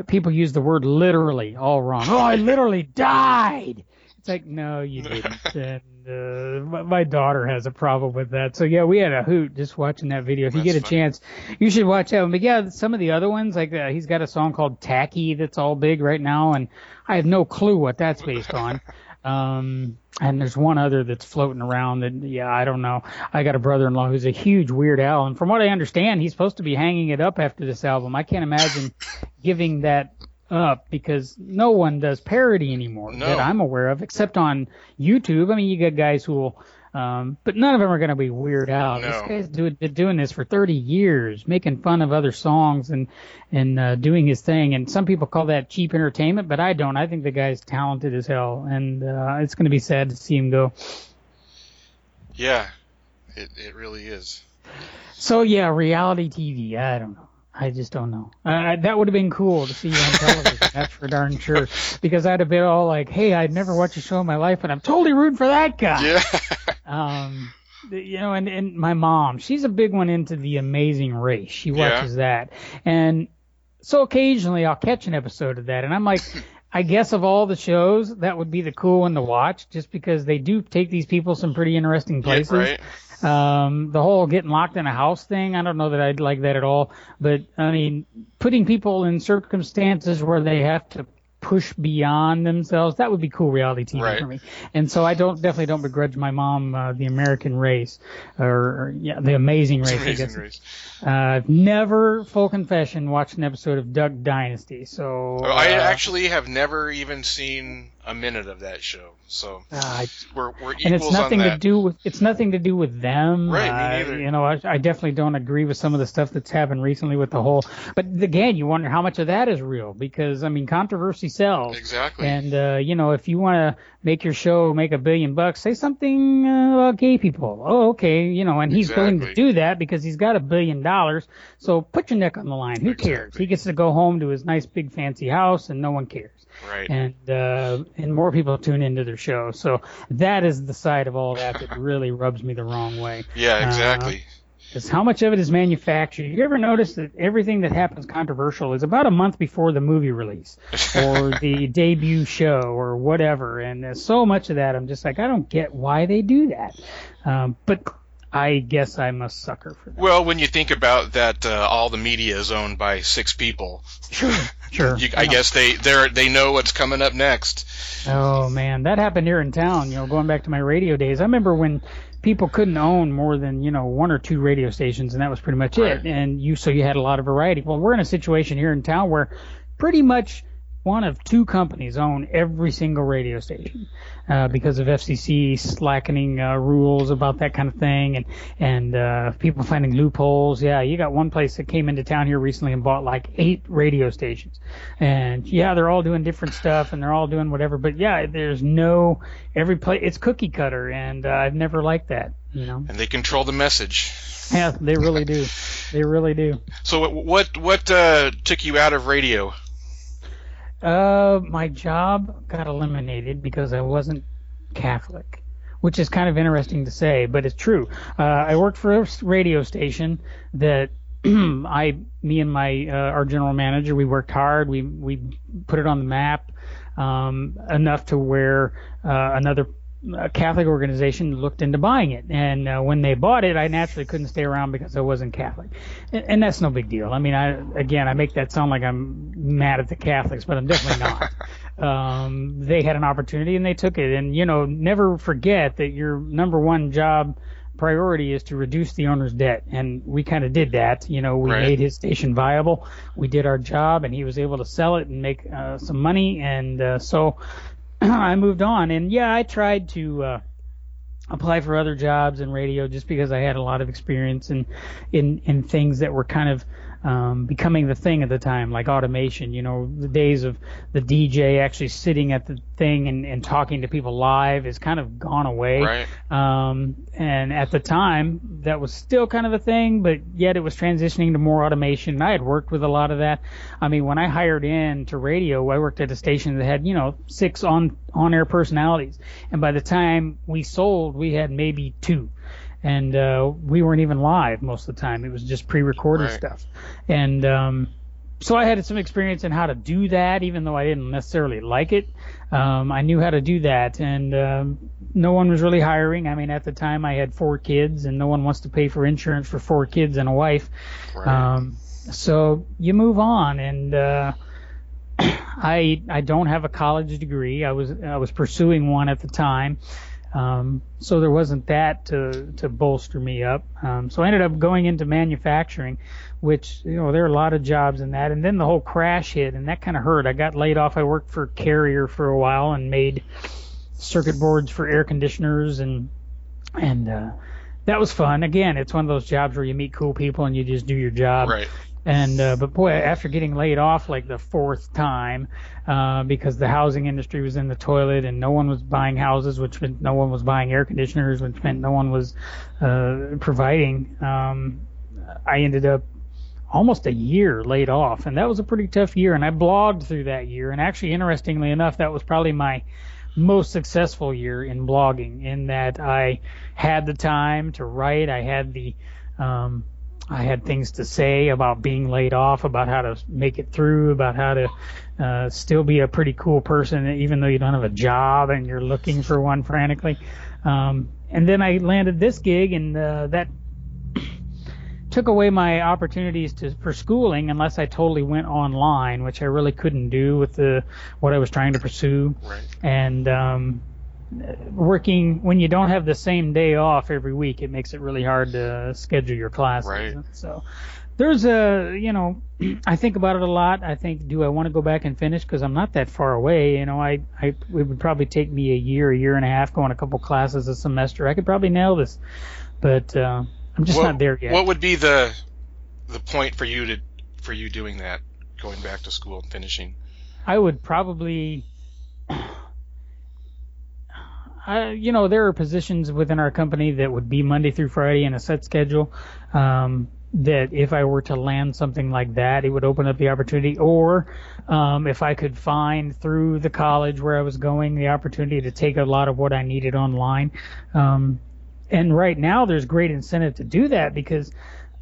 people use the word literally all wrong. Oh, I literally died. It's like no, you didn't. and uh, my, daughter has a problem with that. So yeah, we had a hoot just watching that video. If you get a funny. chance, you should watch that one. But yeah, some of the other ones, like uh, he's got a song called "Tacky" that's all big right now, and I have no clue what that's based on. Um, and there's one other that's floating around that, yeah, I don't know. I got a brother-in-law who's a huge Weird Al, and from what I understand, he's supposed to be hanging it up after this album. I can't imagine giving that up because no one does parody anymore No. that I'm aware of, except on YouTube. I mean, you got guys who will, um, but none of them are going to be Weird Al. No. This guy's do, been doing this for 30 years, making fun of other songs and and uh, doing his thing. And some people call that cheap entertainment, but I don't. I think the guy's talented as hell, and uh, it's going to be sad to see him go. Yeah. It it really is. So yeah, reality TV. I don't know. I just don't know. Uh, that would have been cool to see you on television. that's for darn sure. Because I'd have been all like, "Hey, I'd never watched a show in my life, but I'm totally rooting for that guy." Yeah. Um, you know, and, and my mom, she's a big one into the Amazing Race. She Yeah. watches that, and so occasionally I'll catch an episode of that, and I'm like, I guess of all the shows, that would be the cool one to watch, just because they do take these people some pretty interesting Yeah, places. right. Um, the whole getting locked in a house thing, I don't know that I'd like that at all. But I mean, putting people in circumstances where they have to push beyond themselves, that would be cool reality TV Right. for me. And so I don't definitely don't begrudge my mom uh, the American Race or, or yeah, the Amazing Race. I guess. Race. Uh, I've never, full confession, watched an episode of Duck Dynasty. So Oh, I uh, actually have never even seen a minute of that show. So Uh, we're we're equals and it's nothing to do with it's nothing to do with them. Right, me Uh, neither. You know, I, I definitely don't agree with some of the stuff that's happened recently with the whole. But again, you wonder how much of that is real because I mean, controversy sells. Exactly. And uh, you know, if you want to make your show make a billion bucks, say something uh, about gay people. Oh, okay, you know, and he's willing to do that because he's got a billion dollars. So put your neck on the line. Who cares? He gets to go home to his nice big fancy house, and no one cares right. and uh, and more people tune into their show. So that is the side of all that that really rubs me the wrong way. yeah, exactly. Is how much of it is manufactured. You ever notice that everything that happens controversial is about a month before the movie release or the debut show or whatever, and there's so much of that. I'm just like, I don't get why they do that. Um, but I guess I'm a sucker for that. well, when you think about that, uh, all the media is owned by six people. Sure, sure. You, I know. guess they they they know what's coming up next. Oh man, that happened here in town. You know, going back to my radio days, I remember when people couldn't own more than you know one or two radio stations, and that was pretty much Right. it. And you, so you had a lot of variety. Well, we're in a situation here in town where pretty much one of two companies own every single radio station uh, because of FCC slackening uh, rules about that kind of thing, and and uh, people finding loopholes. Yeah, you got one place that came into town here recently and bought like eight radio stations, and yeah, they're all doing different stuff and they're all doing whatever. But yeah, there's no every place. It's cookie cutter, and uh, I've never liked that. You know, And they control the message. yeah, they really do. They really do. So what what what uh, took you out of radio? Uh, my job got eliminated because I wasn't Catholic, which is kind of interesting to say, but it's true. Uh, I worked for a radio station that I, me and my uh, our general manager, we worked hard. We we put it on the map um, enough to where uh, another uh, Catholic organization looked into buying it, and uh, when they bought it, I naturally couldn't stay around because I wasn't Catholic, and, and that's no big deal. I mean, I again, I make that sound like I'm mad at the Catholics, but I'm definitely not. um, they had an opportunity and they took it, and you know, never forget that your number one job priority is to reduce the owner's debt, and we kind of did that. You know, we Right. made his station viable. We did our job, and he was able to sell it and make uh, some money, and uh, so. I moved on, and yeah, I tried to uh, apply for other jobs in radio just because I had a lot of experience in in in things that were kind of um, becoming the thing at the time, like automation. You know, the days of the DJ actually sitting at the thing and, and talking to people live is kind of gone away. Right. Um, and at the time, that was still kind of a thing, but yet it was transitioning to more automation. And I had worked with a lot of that. I mean, when I hired in to radio, I worked at a station that had, you know, six on, on-air personalities. And by the time we sold, we had maybe two. And, uh, we weren't even live most of the time. It was just pre-recorded Right. stuff. And, um, so I had some experience in how to do that, even though I didn't necessarily like it. Um, I knew how to do that, and um, no one was really hiring. I mean, at the time, I had four kids, and no one wants to pay for insurance for four kids and a wife. Right. Um, so you move on, and uh, I I don't have a college degree. I was I was pursuing one at the time. Um, so there wasn't that to, to bolster me up. Um, so I ended up going into manufacturing, which, you know, there are a lot of jobs in that. And then the whole crash hit and that kind of hurt. I got laid off. I worked for Carrier for a while and made circuit boards for air conditioners and, and, uh, that was fun. Again, it's one of those jobs where you meet cool people and you just do your job. right. And uh, but boy, after getting laid off like the fourth time, uh, because the housing industry was in the toilet and no one was buying houses, which meant no one was buying air conditioners, which meant no one was uh, providing. Um, I ended up almost a year laid off, and that was a pretty tough year. And I blogged through that year, and actually, interestingly enough, that was probably my most successful year in blogging in that I had the time to write. I had the um, I had things to say about being laid off, about how to make it through, about how to uh, still be a pretty cool person even though you don't have a job and you're looking for one frantically. Um, and then I landed this gig, and uh, that took away my opportunities to for schooling unless I totally went online, which I really couldn't do with the what I was trying to pursue. Right. And um, working when you don't have the same day off every week, it makes it really hard to schedule your classes. Right. So there's a, you know, I think about it a lot. I think, do I want to go back and finish? Because I'm not that far away. You know, I, I, it would probably take me a year, a year and a half, going a couple classes a semester. I could probably nail this, but uh, I'm just what, not there yet. What would be the, the point for you to, for you doing that, going back to school and finishing? I would probably. I, you know, there are positions within our company that would be Monday through Friday in a set schedule. Um, that if I were to land something like that, it would open up the opportunity. Or um, if I could find through the college where I was going the opportunity to take a lot of what I needed online. Um, and right now, there's great incentive to do that because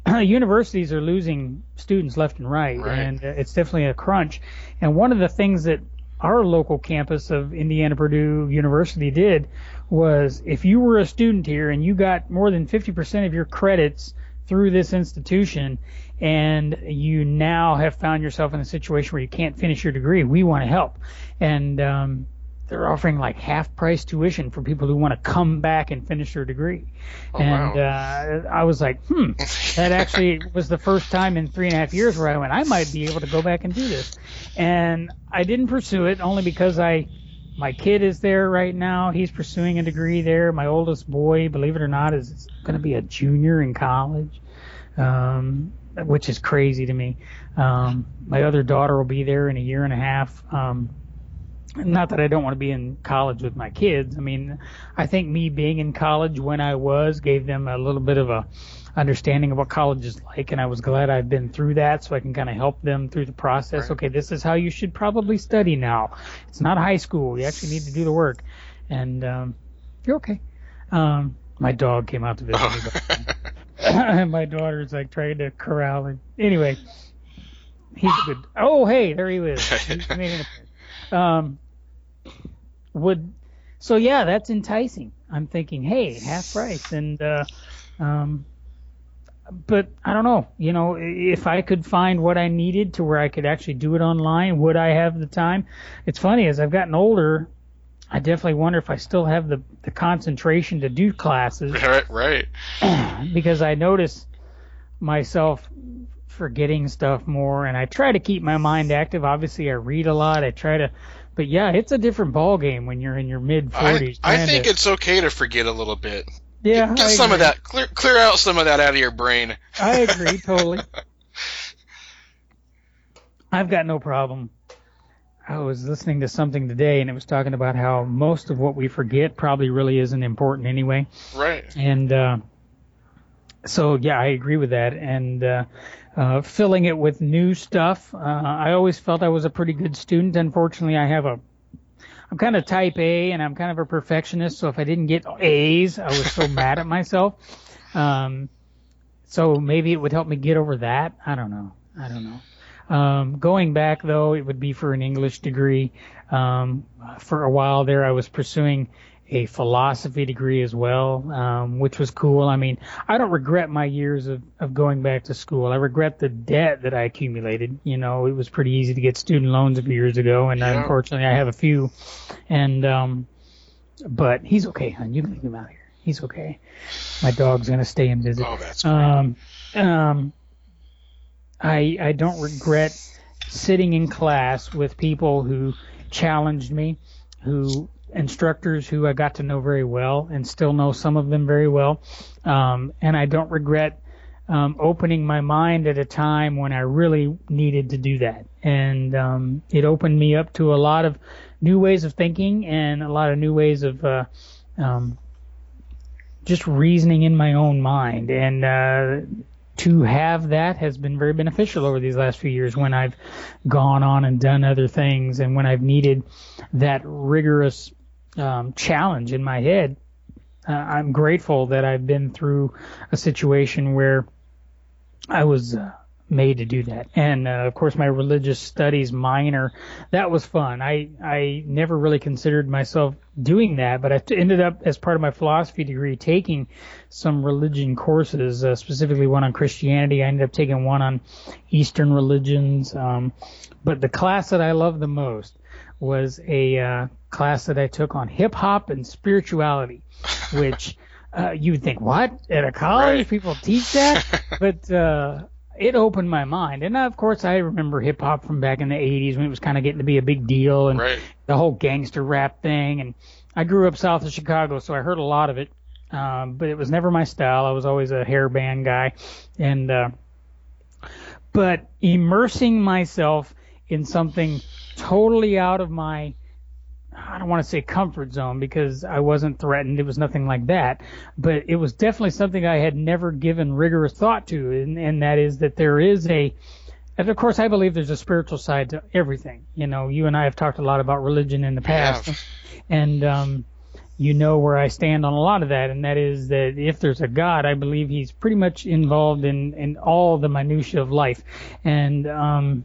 universities are losing students left and right, Right. and uh, it's definitely a crunch. And one of the things that our local campus of Indiana Purdue University did was if you were a student here and you got more than 50% of your credits through this institution and you now have found yourself in a situation where you can't finish your degree, we want to help. And um, they're offering like half price tuition for people who want to come back and finish their degree. Oh, and wow. uh, I was like, hmm, that actually was the first time in three and a half years where I went, I might be able to go back and do this. And I didn't pursue it only because I, my kid is there right now. He's pursuing a degree there. My oldest boy, believe it or not, is going to be a junior in college, um, which is crazy to me. Um, my other daughter will be there in a year and a half. Um, not that I don't want to be in college with my kids. I mean, I think me being in college when I was gave them a little bit of a understanding of what college is like, and I was glad I've been through that, so I can kind of help them through the process. Right. Okay, this is how you should probably study now. It's not high school. You actually need to do the work, and um, you're okay. Um, my dog came out to visit me. and my daughter's like trying to corral him. Anyway, he's a good. Oh, hey, there he is. He made an appearance. Um, would so yeah, that's enticing. I'm thinking, hey, half price, and uh, um, but I don't know. You know, if I could find what I needed to where I could actually do it online, would I have the time? It's funny as I've gotten older. I definitely wonder if I still have the, the concentration to do classes right, right. because I notice myself forgetting stuff more and I try to keep my mind active. Obviously I read a lot. I try to but yeah, it's a different ball game when you're in your mid forties. I think it's okay to forget a little bit. yeah, Get I some of that, clear, clear out some of that out of your brain. I agree totally. I've got no problem. I was listening to something today and it was talking about how most of what we forget probably really isn't important anyway. Right. And uh, so, yeah, I agree with that. And uh, uh, filling it with new stuff, uh, I always felt I was a pretty good student. Unfortunately, I have a I'm kind of type A and I'm kind of a perfectionist. So if I didn't get A's, I was so mad at myself. Um, so maybe it would help me get over that. I don't know. I don't know. Um, going back though, it would be for an English degree. Um, for a while there, I was pursuing a philosophy degree as well, um, which was cool. I mean, I don't regret my years of, of going back to school. I regret the debt that I accumulated. You know, it was pretty easy to get student loans a few years ago, and Yeah. unfortunately, I have a few. And um, but he's okay, hon. You can leave him out here. He's okay. My dog's gonna stay and visit. Oh, that's great. Um, um, I I don't regret sitting in class with people who challenged me, who instructors who I got to know very well and still know some of them very well. Um, and I don't regret um, opening my mind at a time when I really needed to do that. And um, it opened me up to a lot of new ways of thinking and a lot of new ways of uh, um, just reasoning in my own mind. And uh, to have that has been very beneficial over these last few years when I've gone on and done other things and when I've needed that rigorous um, challenge in my head. Uh, I'm grateful that I've been through a situation where I was uh, made to do that. And uh, of course, my religious studies minor, that was fun. I I never really considered myself doing that, but I ended up as part of my philosophy degree taking some religion courses, uh, specifically one on Christianity. I ended up taking one on Eastern religions. Um, but the class that I loved the most was a uh, class that I took on hip hop and spirituality, which uh, you would think, what at a college Right. people teach that? but uh, it opened my mind. And of course, I remember hip hop from back in the 80s when it was kind of getting to be a big deal and Right. the whole gangster rap thing. And I grew up south of Chicago, so I heard a lot of it. Um, but it was never my style. I was always a hair band guy. And, uh, but immersing myself in something totally out of my I don't want to say comfort zone because I wasn't threatened. It was nothing like that. But it was definitely something I had never given rigorous thought to. And, and that is that there is a, and of course, I believe there's a spiritual side to everything. You know, you and I have talked a lot about religion in the past. And, um, you know where I stand on a lot of that, and that is that if there's a God, I believe He's pretty much involved in in all the minutia of life, and um,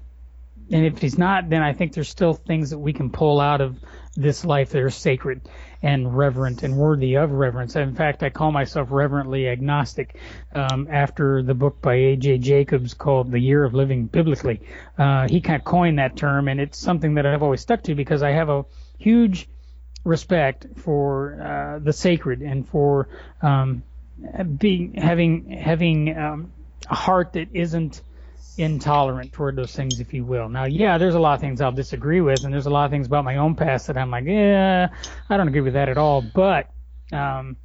and if He's not, then I think there's still things that we can pull out of this life that are sacred and reverent and worthy of reverence. In fact, I call myself reverently agnostic um, after the book by A.J. Jacobs called The Year of Living Biblically. Uh, he kind of coined that term, and it's something that I've always stuck to because I have a huge respect for uh, the sacred and for um, being having having um, a heart that isn't intolerant toward those things, if you will. Now, yeah, there's a lot of things I'll disagree with, and there's a lot of things about my own past that I'm like, yeah, I don't agree with that at all. But um,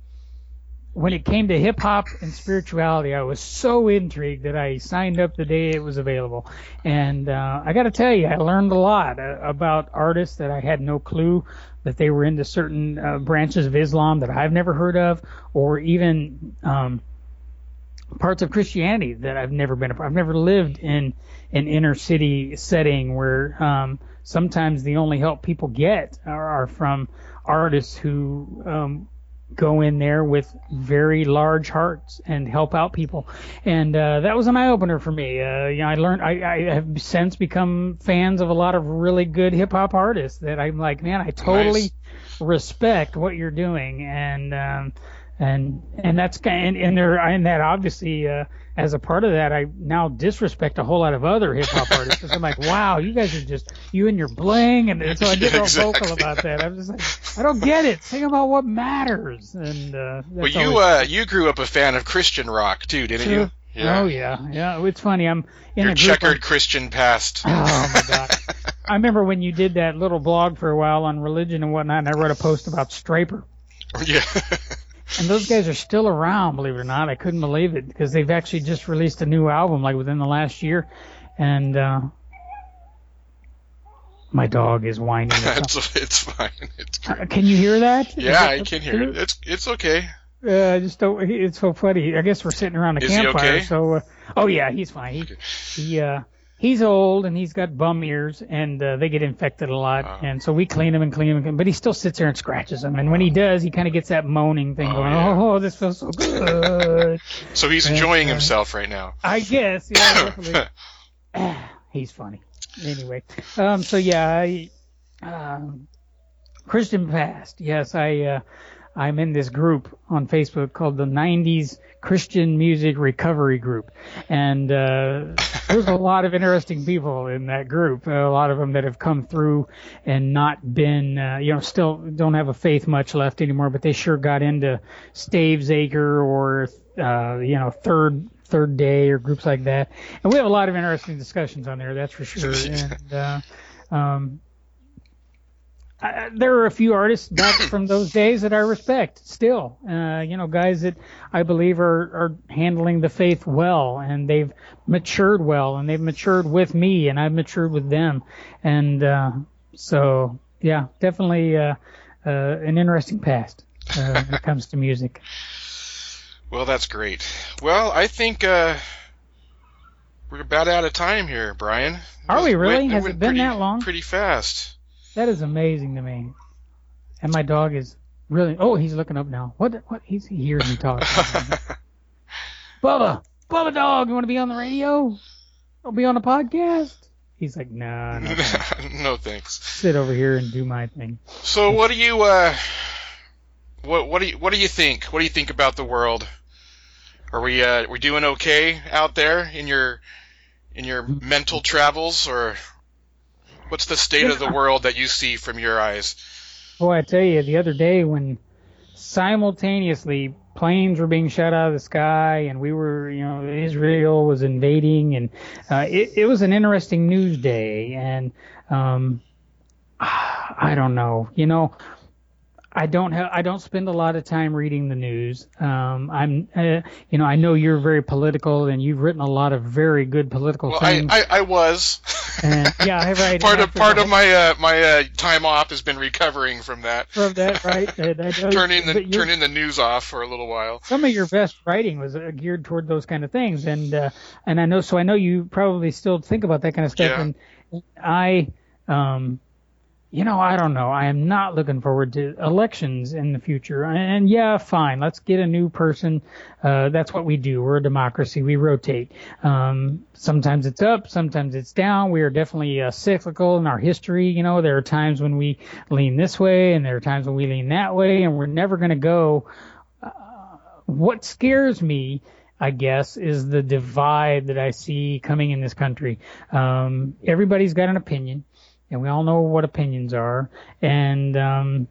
when it came to hip hop and spirituality, I was so intrigued that I signed up the day it was available. And uh, I got to tell you, I learned a lot uh, about artists that I had no clue that they were into certain uh, branches of Islam that I've never heard of, or even um, parts of Christianity that I've never been. a part. I've never lived in an inner city setting where um, sometimes the only help people get are, are from artists who um, go in there with very large hearts and help out people. And uh, that was an eye opener for me. Uh, you know, I learned. I, I have since become fans of a lot of really good hip hop artists that I'm like, man, I totally Nice. respect what you're doing and. Um, and and that's kind and, and there and that obviously uh, as a part of that I now disrespect a whole lot of other hip hop artists because I'm like wow you guys are just you and your bling and, and so I get Yeah, real vocal about that I'm just like I don't get it sing about what matters and uh, Well, you always uh, you grew up a fan of Christian rock too, didn't true. you? Yeah. oh yeah yeah it's funny I'm in Your a checkered on- Christian past. Oh my god! I remember when you did that little blog for a while on religion and whatnot, and I wrote a post about Stryper. yeah. And those guys are still around, believe it or not. I couldn't believe it because they've actually just released a new album like within the last year. And uh my dog is whining. it's it's fine. It's. Uh, can you hear that? Yeah, that I can hear it. It's it's okay. Uh, I just don't. It's so funny. I guess we're sitting around a Is campfire. okay? So, uh, oh yeah, he's fine. He, Okay. he, uh, he's old and he's got bum ears and uh, they get infected a lot. Oh. And so we clean him and clean him, and clean, but he still sits there and scratches them. And when he does, he kind of gets that moaning thing Oh, going. yeah. Oh, this feels so good. So he's And, enjoying uh, himself right now. I guess. Yeah, definitely. he's funny. Anyway, um, so yeah, I, um, Christian Past. Yes, I, uh, I'm in this group on Facebook called the 90s Christian Music Recovery Group, and uh, there's a lot of interesting people in that group. A lot of them that have come through and not been, uh, you know, still don't have a faith much left anymore, but they sure got into Stavesacre or, uh, you know, Third Third Day or groups like that. And we have a lot of interesting discussions on there, that's for sure. And uh, um, I, there are a few artists back from those days that I respect still. Uh, you know, guys that I believe are, are handling the faith well and they've matured well and they've matured with me and I've matured with them. And uh, so, yeah, definitely uh, uh, an interesting past uh, when it comes to music. Well, that's great. Well, I think uh, we're about out of time here, Brian. Are we really? Went- Has went it been pretty- that long? Pretty fast. That is amazing to me. And my dog is really. Oh, he's looking up now. What? What? He's, he hears me talk. Bubba, Bubba, dog, you want to be on the radio? I'll be on a podcast. He's like, nah, no, no thanks. sit over here and do my thing. So, what do you uh, what what do you what do you think? What do you think about the world? Are we uh, we doing okay out there in your in your mental travels, or what's the state of the world that you see from your eyes? Boy, I tell you, the other day when simultaneously planes were being shot out of the sky and we were you know israel was invading and uh, it, it was an interesting news day and um i don't know you know I don't have I don't spend a lot of time reading the news. Um, I'm uh, you know I know you're very political and you've written a lot of very good political well, things. I, I, I was. And, yeah, I right. part of part of my uh, my uh, time off has been recovering from that. From that, right? turning the turning the news off for a little while. Some of your best writing was uh, geared toward those kind of things, and uh, and I know so I know you probably still think about that kind of stuff. Yeah. And I um you know, I don't know. I am not looking forward to elections in the future. And yeah, fine. Let's get a new person. Uh, that's what we do. We're a democracy. We rotate. Um, sometimes it's up, sometimes it's down. We are definitely uh, cyclical in our history. You know, there are times when we lean this way and there are times when we lean that way and we're never going to go. Uh, what scares me I guess, is the divide that I see coming in this country. Um, everybody's got an opinion and we all know what opinions are. And um,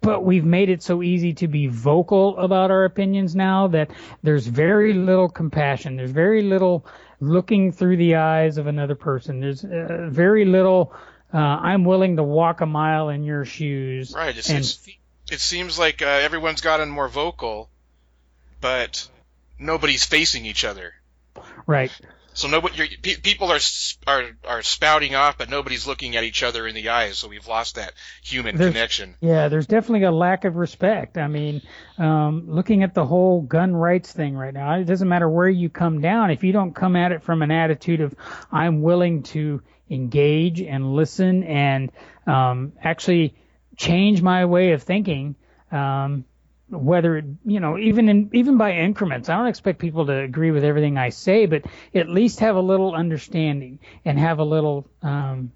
but we've made it so easy to be vocal about our opinions now that there's very little compassion. There's very little looking through the eyes of another person. There's uh, very little. Uh, I'm willing to walk a mile in your shoes. Right. It's, and it's, it seems like uh, everyone's gotten more vocal, but nobody's facing each other. right. So nobody, you're, pe- people are are are spouting off, but nobody's looking at each other in the eyes. So we've lost that human There's- connection. Yeah, there's definitely a lack of respect. I mean, um, looking at the whole gun rights thing right now, it doesn't matter where you come down. If you don't come at it from an attitude of, I'm willing to engage and listen and um, actually change my way of thinking, um, whether it, you know, even in even by increments. I don't expect people to agree with everything I say, but at least have a little understanding and have a little. Um,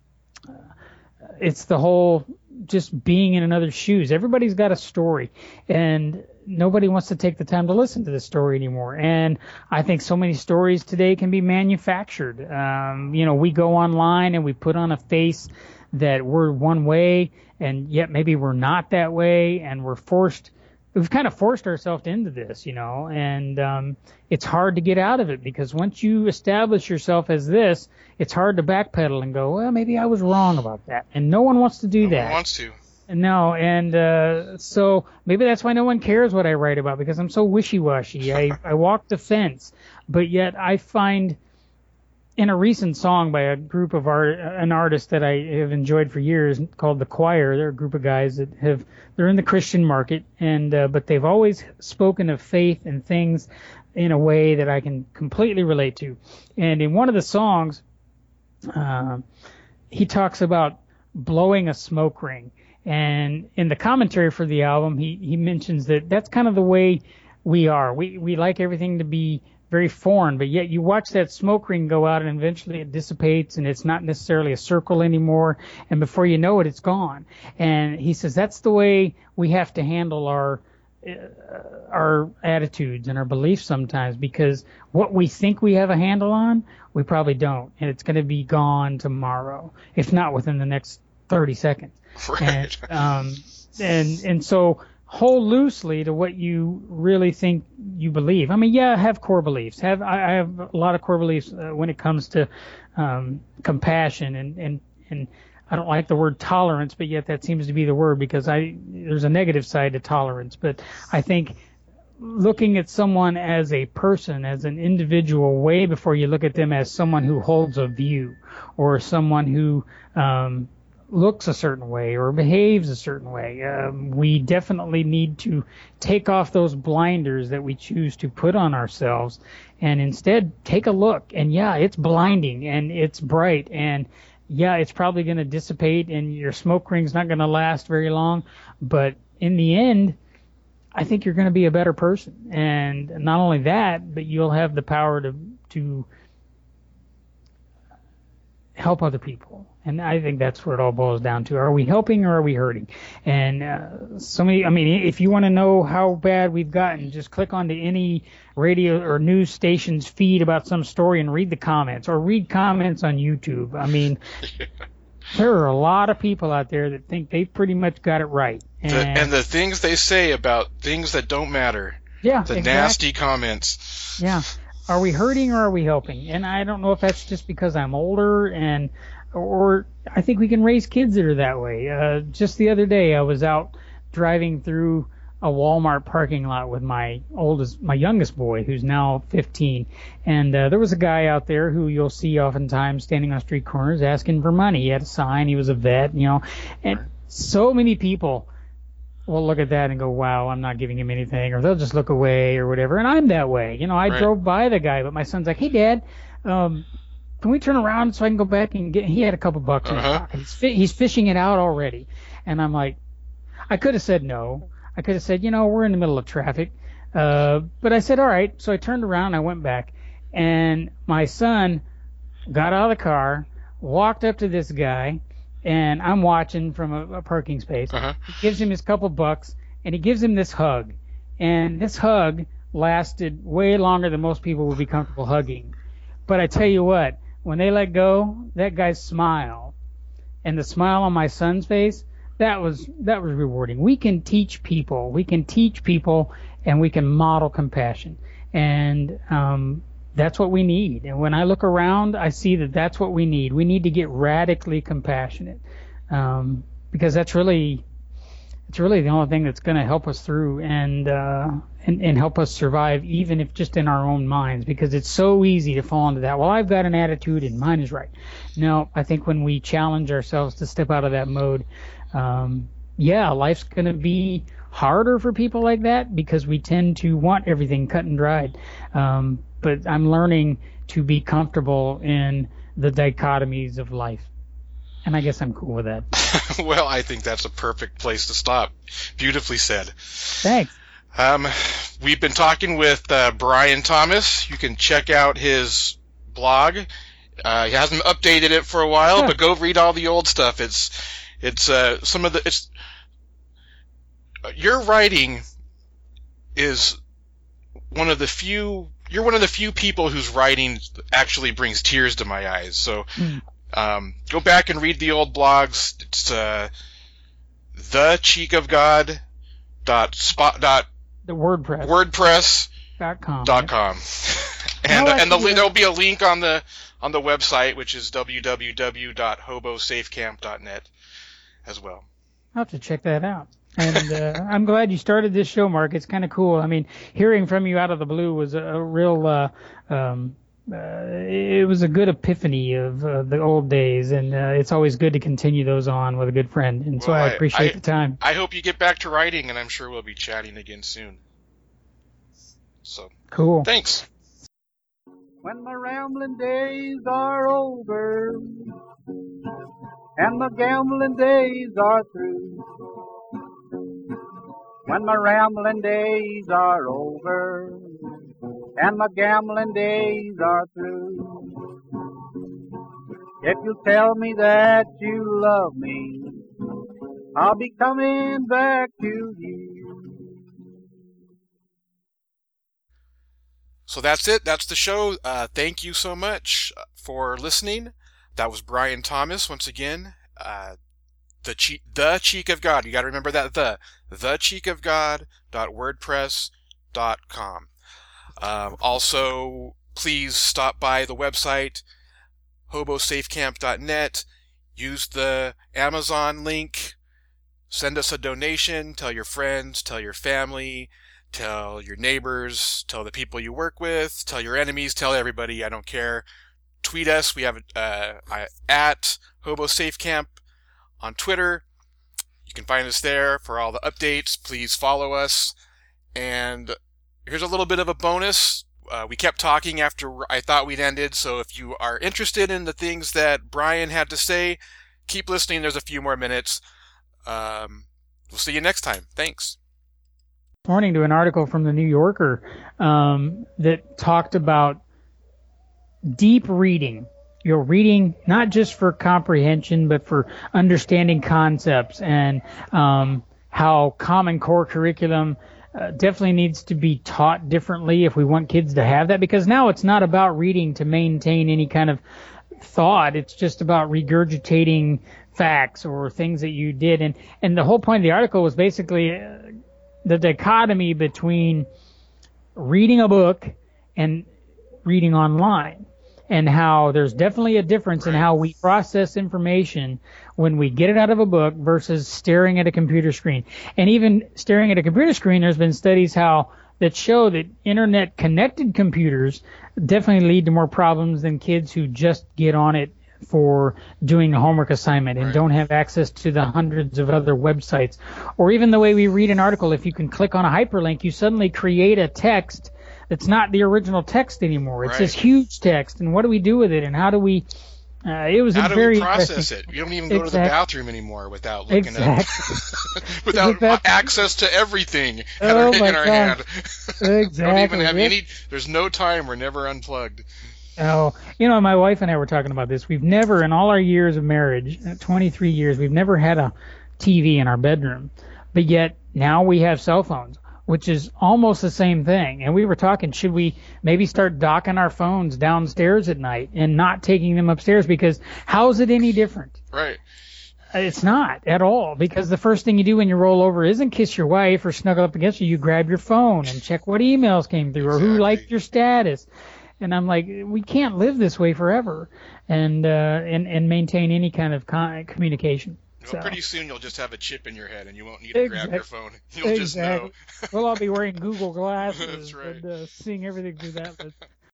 it's the whole just being in another's shoes. Everybody's got a story, and nobody wants to take the time to listen to the story anymore. And I think so many stories today can be manufactured. Um, you know, we go online and we put on a face that we're one way, and yet maybe we're not that way, and we're forced. We've kind of forced ourselves into this, you know, and um, it's hard to get out of it because once you establish yourself as this, it's hard to backpedal and go, well, maybe I was wrong about that. And no one wants to do No that. No one wants to. No, and uh, so maybe that's why no one cares what I write about because I'm so wishy-washy. I, I walk the fence, but yet I find in a recent song by a group of art, an artist that I have enjoyed for years called The Choir. They're a group of guys that have they're in the Christian market, and uh, but they've always spoken of faith and things in a way that I can completely relate to. And in one of the songs, uh, he talks about blowing a smoke ring. And in the commentary for the album, he, he mentions that that's kind of the way we are. We, we like everything to be very foreign, but yet you watch that smoke ring go out and eventually it dissipates and it's not necessarily a circle anymore. And before you know it, it's gone. And he says that's the way we have to handle our, uh, our attitudes and our beliefs sometimes because what we think we have a handle on, we probably don't. And it's going to be gone tomorrow, if not within the next 30 seconds. Right. And, um, and, and so hold loosely to what you really think you believe. I mean, yeah, I have core beliefs. Have, I have a lot of core beliefs uh, when it comes to, um, compassion and, and, and, I don't like the word tolerance, but yet that seems to be the word because I there's a negative side to tolerance. But I think looking at someone as a person, as an individual, way before you look at them as someone who holds a view or someone who um, looks a certain way or behaves a certain way. Um, we definitely need to take off those blinders that we choose to put on ourselves and instead take a look. And yeah, it's blinding and it's bright and yeah, it's probably going to dissipate and your smoke ring's not going to last very long. But in the end, I think you're going to be a better person. And not only that, but you'll have the power to, to help other people. And I think that's what it all boils down to. Are we helping or are we hurting? And uh, so many, I mean, if you want to know how bad we've gotten, just click onto any radio or news station's feed about some story and read the comments or read comments on YouTube. I mean, there are a lot of people out there that think they've pretty much got it right. And, The, and the things they say about things that don't matter. yeah, The exactly. nasty comments. Yeah. Are we hurting or are we helping? And I don't know if that's just because I'm older and or I think we can raise kids that are that way. Uh, just the other day I was out driving through a Walmart parking lot with my oldest, my youngest boy, who's now 15, and uh, there was a guy out there who you'll see oftentimes standing on street corners asking for money. He had a sign, he was a vet, you know, and so many people will look at that and go, "Wow, I'm not giving him anything," or they'll just look away or whatever. And I'm that way, you know. I Right. drove by the guy, but my son's like, "Hey, Dad, um, can we turn around so I can go back and get?" He had a couple bucks in his Uh-huh. pocket. He's, fi- he's fishing it out already, and I'm like, I could have said no. I could have said, you know, we're in the middle of traffic. Uh, but I said, all right. So I turned around and I went back, and my son got out of the car, walked up to this guy, and I'm watching from a, a parking space. Uh-huh. He gives him his couple bucks, and he gives him this hug. And this hug lasted way longer than most people would be comfortable hugging. But I tell you what, when they let go, that guy's smile and the smile on my son's face, that was that was rewarding. We can teach people, we can teach people, and we can model compassion, and um, that's what we need. And when I look around, I see that that's what we need. We need to get radically compassionate, um, because that's really it's really the only thing that's going to help us through and, uh, and and help us survive, even if just in our own minds. Because it's so easy to fall into that. Well, I've got an attitude and mine is right. No, I think when we challenge ourselves to step out of that mode, um, yeah, life's going to be harder for people like that because we tend to want everything cut and dried. Um, but I'm learning to be comfortable in the dichotomies of life. And I guess I'm cool with that. well, I think that's a perfect place to stop. Beautifully said. Thanks. Um, we've been talking with uh, Brian Thomas. You can check out his blog. Uh, he hasn't updated it for a while, but go read all the old stuff. It's it's uh, some of the it's your writing is one of the few. You're one of the few people whose writing actually brings tears to my eyes. So Hmm. um, go back and read the old blogs. It's uh, the cheek of God dot spot dot The WordPress. WordPress dot com. dot com. And and the, there'll be a link on the on the website, which is www.hobosafecamp.net as well. I'll have to check that out. And uh, I'm glad you started this show, Mark. It's kind of cool. I mean, hearing from you out of the blue was a, a real. Uh, um, uh, it was a good epiphany of uh, the old days, and uh, it's always good to continue those on with a good friend. And so I I- appreciate I- the time. I hope you get back to writing, and I'm sure we'll be chatting again soon. So Cool. thanks. When my rambling days are over and my gambling days are through. When my rambling days are over and my gambling days are through. If you'll tell me that you love me, I'll be coming back to you. So that's it. That's the show. Uh, thank you so much for listening. That was Brian Thomas once again. Uh, the cheek, the cheek of God. You got to remember that the the cheek of God. WordPress dot com. Um, also, please stop by the website hobosafecamp.net. Use the Amazon link. Send us a donation. Tell your friends. Tell your family tell your neighbors, tell the people you work with, tell your enemies, tell everybody. I don't care. Tweet us. We have uh, at Hobo Safe on Twitter. You can find us there for all the updates. Please follow us. And here's a little bit of a bonus. Uh, we kept talking after I thought we'd ended, so if you are interested in the things that Brian had to say, keep listening. There's a few more minutes. Um, we'll see you next time. Thanks. morning to an article from the New Yorker um, that talked about deep reading. You're reading not just for comprehension, but for understanding concepts and um, how Common Core curriculum uh, definitely needs to be taught differently if we want kids to have that. Because now it's not about reading to maintain any kind of thought. It's just about regurgitating facts or things that you did. And, and the whole point of the article was basically uh, the dichotomy between reading a book and reading online and how there's definitely a difference in how we process information when we get it out of a book versus staring at a computer screen. And even staring at a computer screen, there's been studies how that show that internet connected computers definitely lead to more problems than kids who just get on it for doing a homework assignment and right. don't have access to the hundreds of other websites. Or even the way we read an article, if you can click on a hyperlink, you suddenly create a text that's not the original text anymore. It's right. this huge text. And what do we do with it? And how do we uh, it was How do very we process it? You don't even go exactly. to the bathroom anymore without looking exactly. at without access to everything oh in our, hand. exactly. don't even have any. There's no time. We're never unplugged. Oh, you know, my wife and I were talking about this. We've never, in all our years of marriage, uh, 23 years, we've never had a TV in our bedroom. But yet now we have cell phones which is almost the same thing. And we were talking, should we maybe start docking our phones downstairs at night and not taking them upstairs? Because how's it any different? Right. It's not at all because the first thing you do when you roll over isn't kiss your wife or snuggle up against you. You grab your phone and check what emails came through exactly. or who liked your status. And I'm like, we can't live this way forever and uh, and and maintain any kind of con- communication. So. pretty soon you'll just have a chip in your head and you won't need to exactly. grab your phone. You'll exactly. just know. we'll all be wearing Google glasses right. and uh, seeing everything through that. But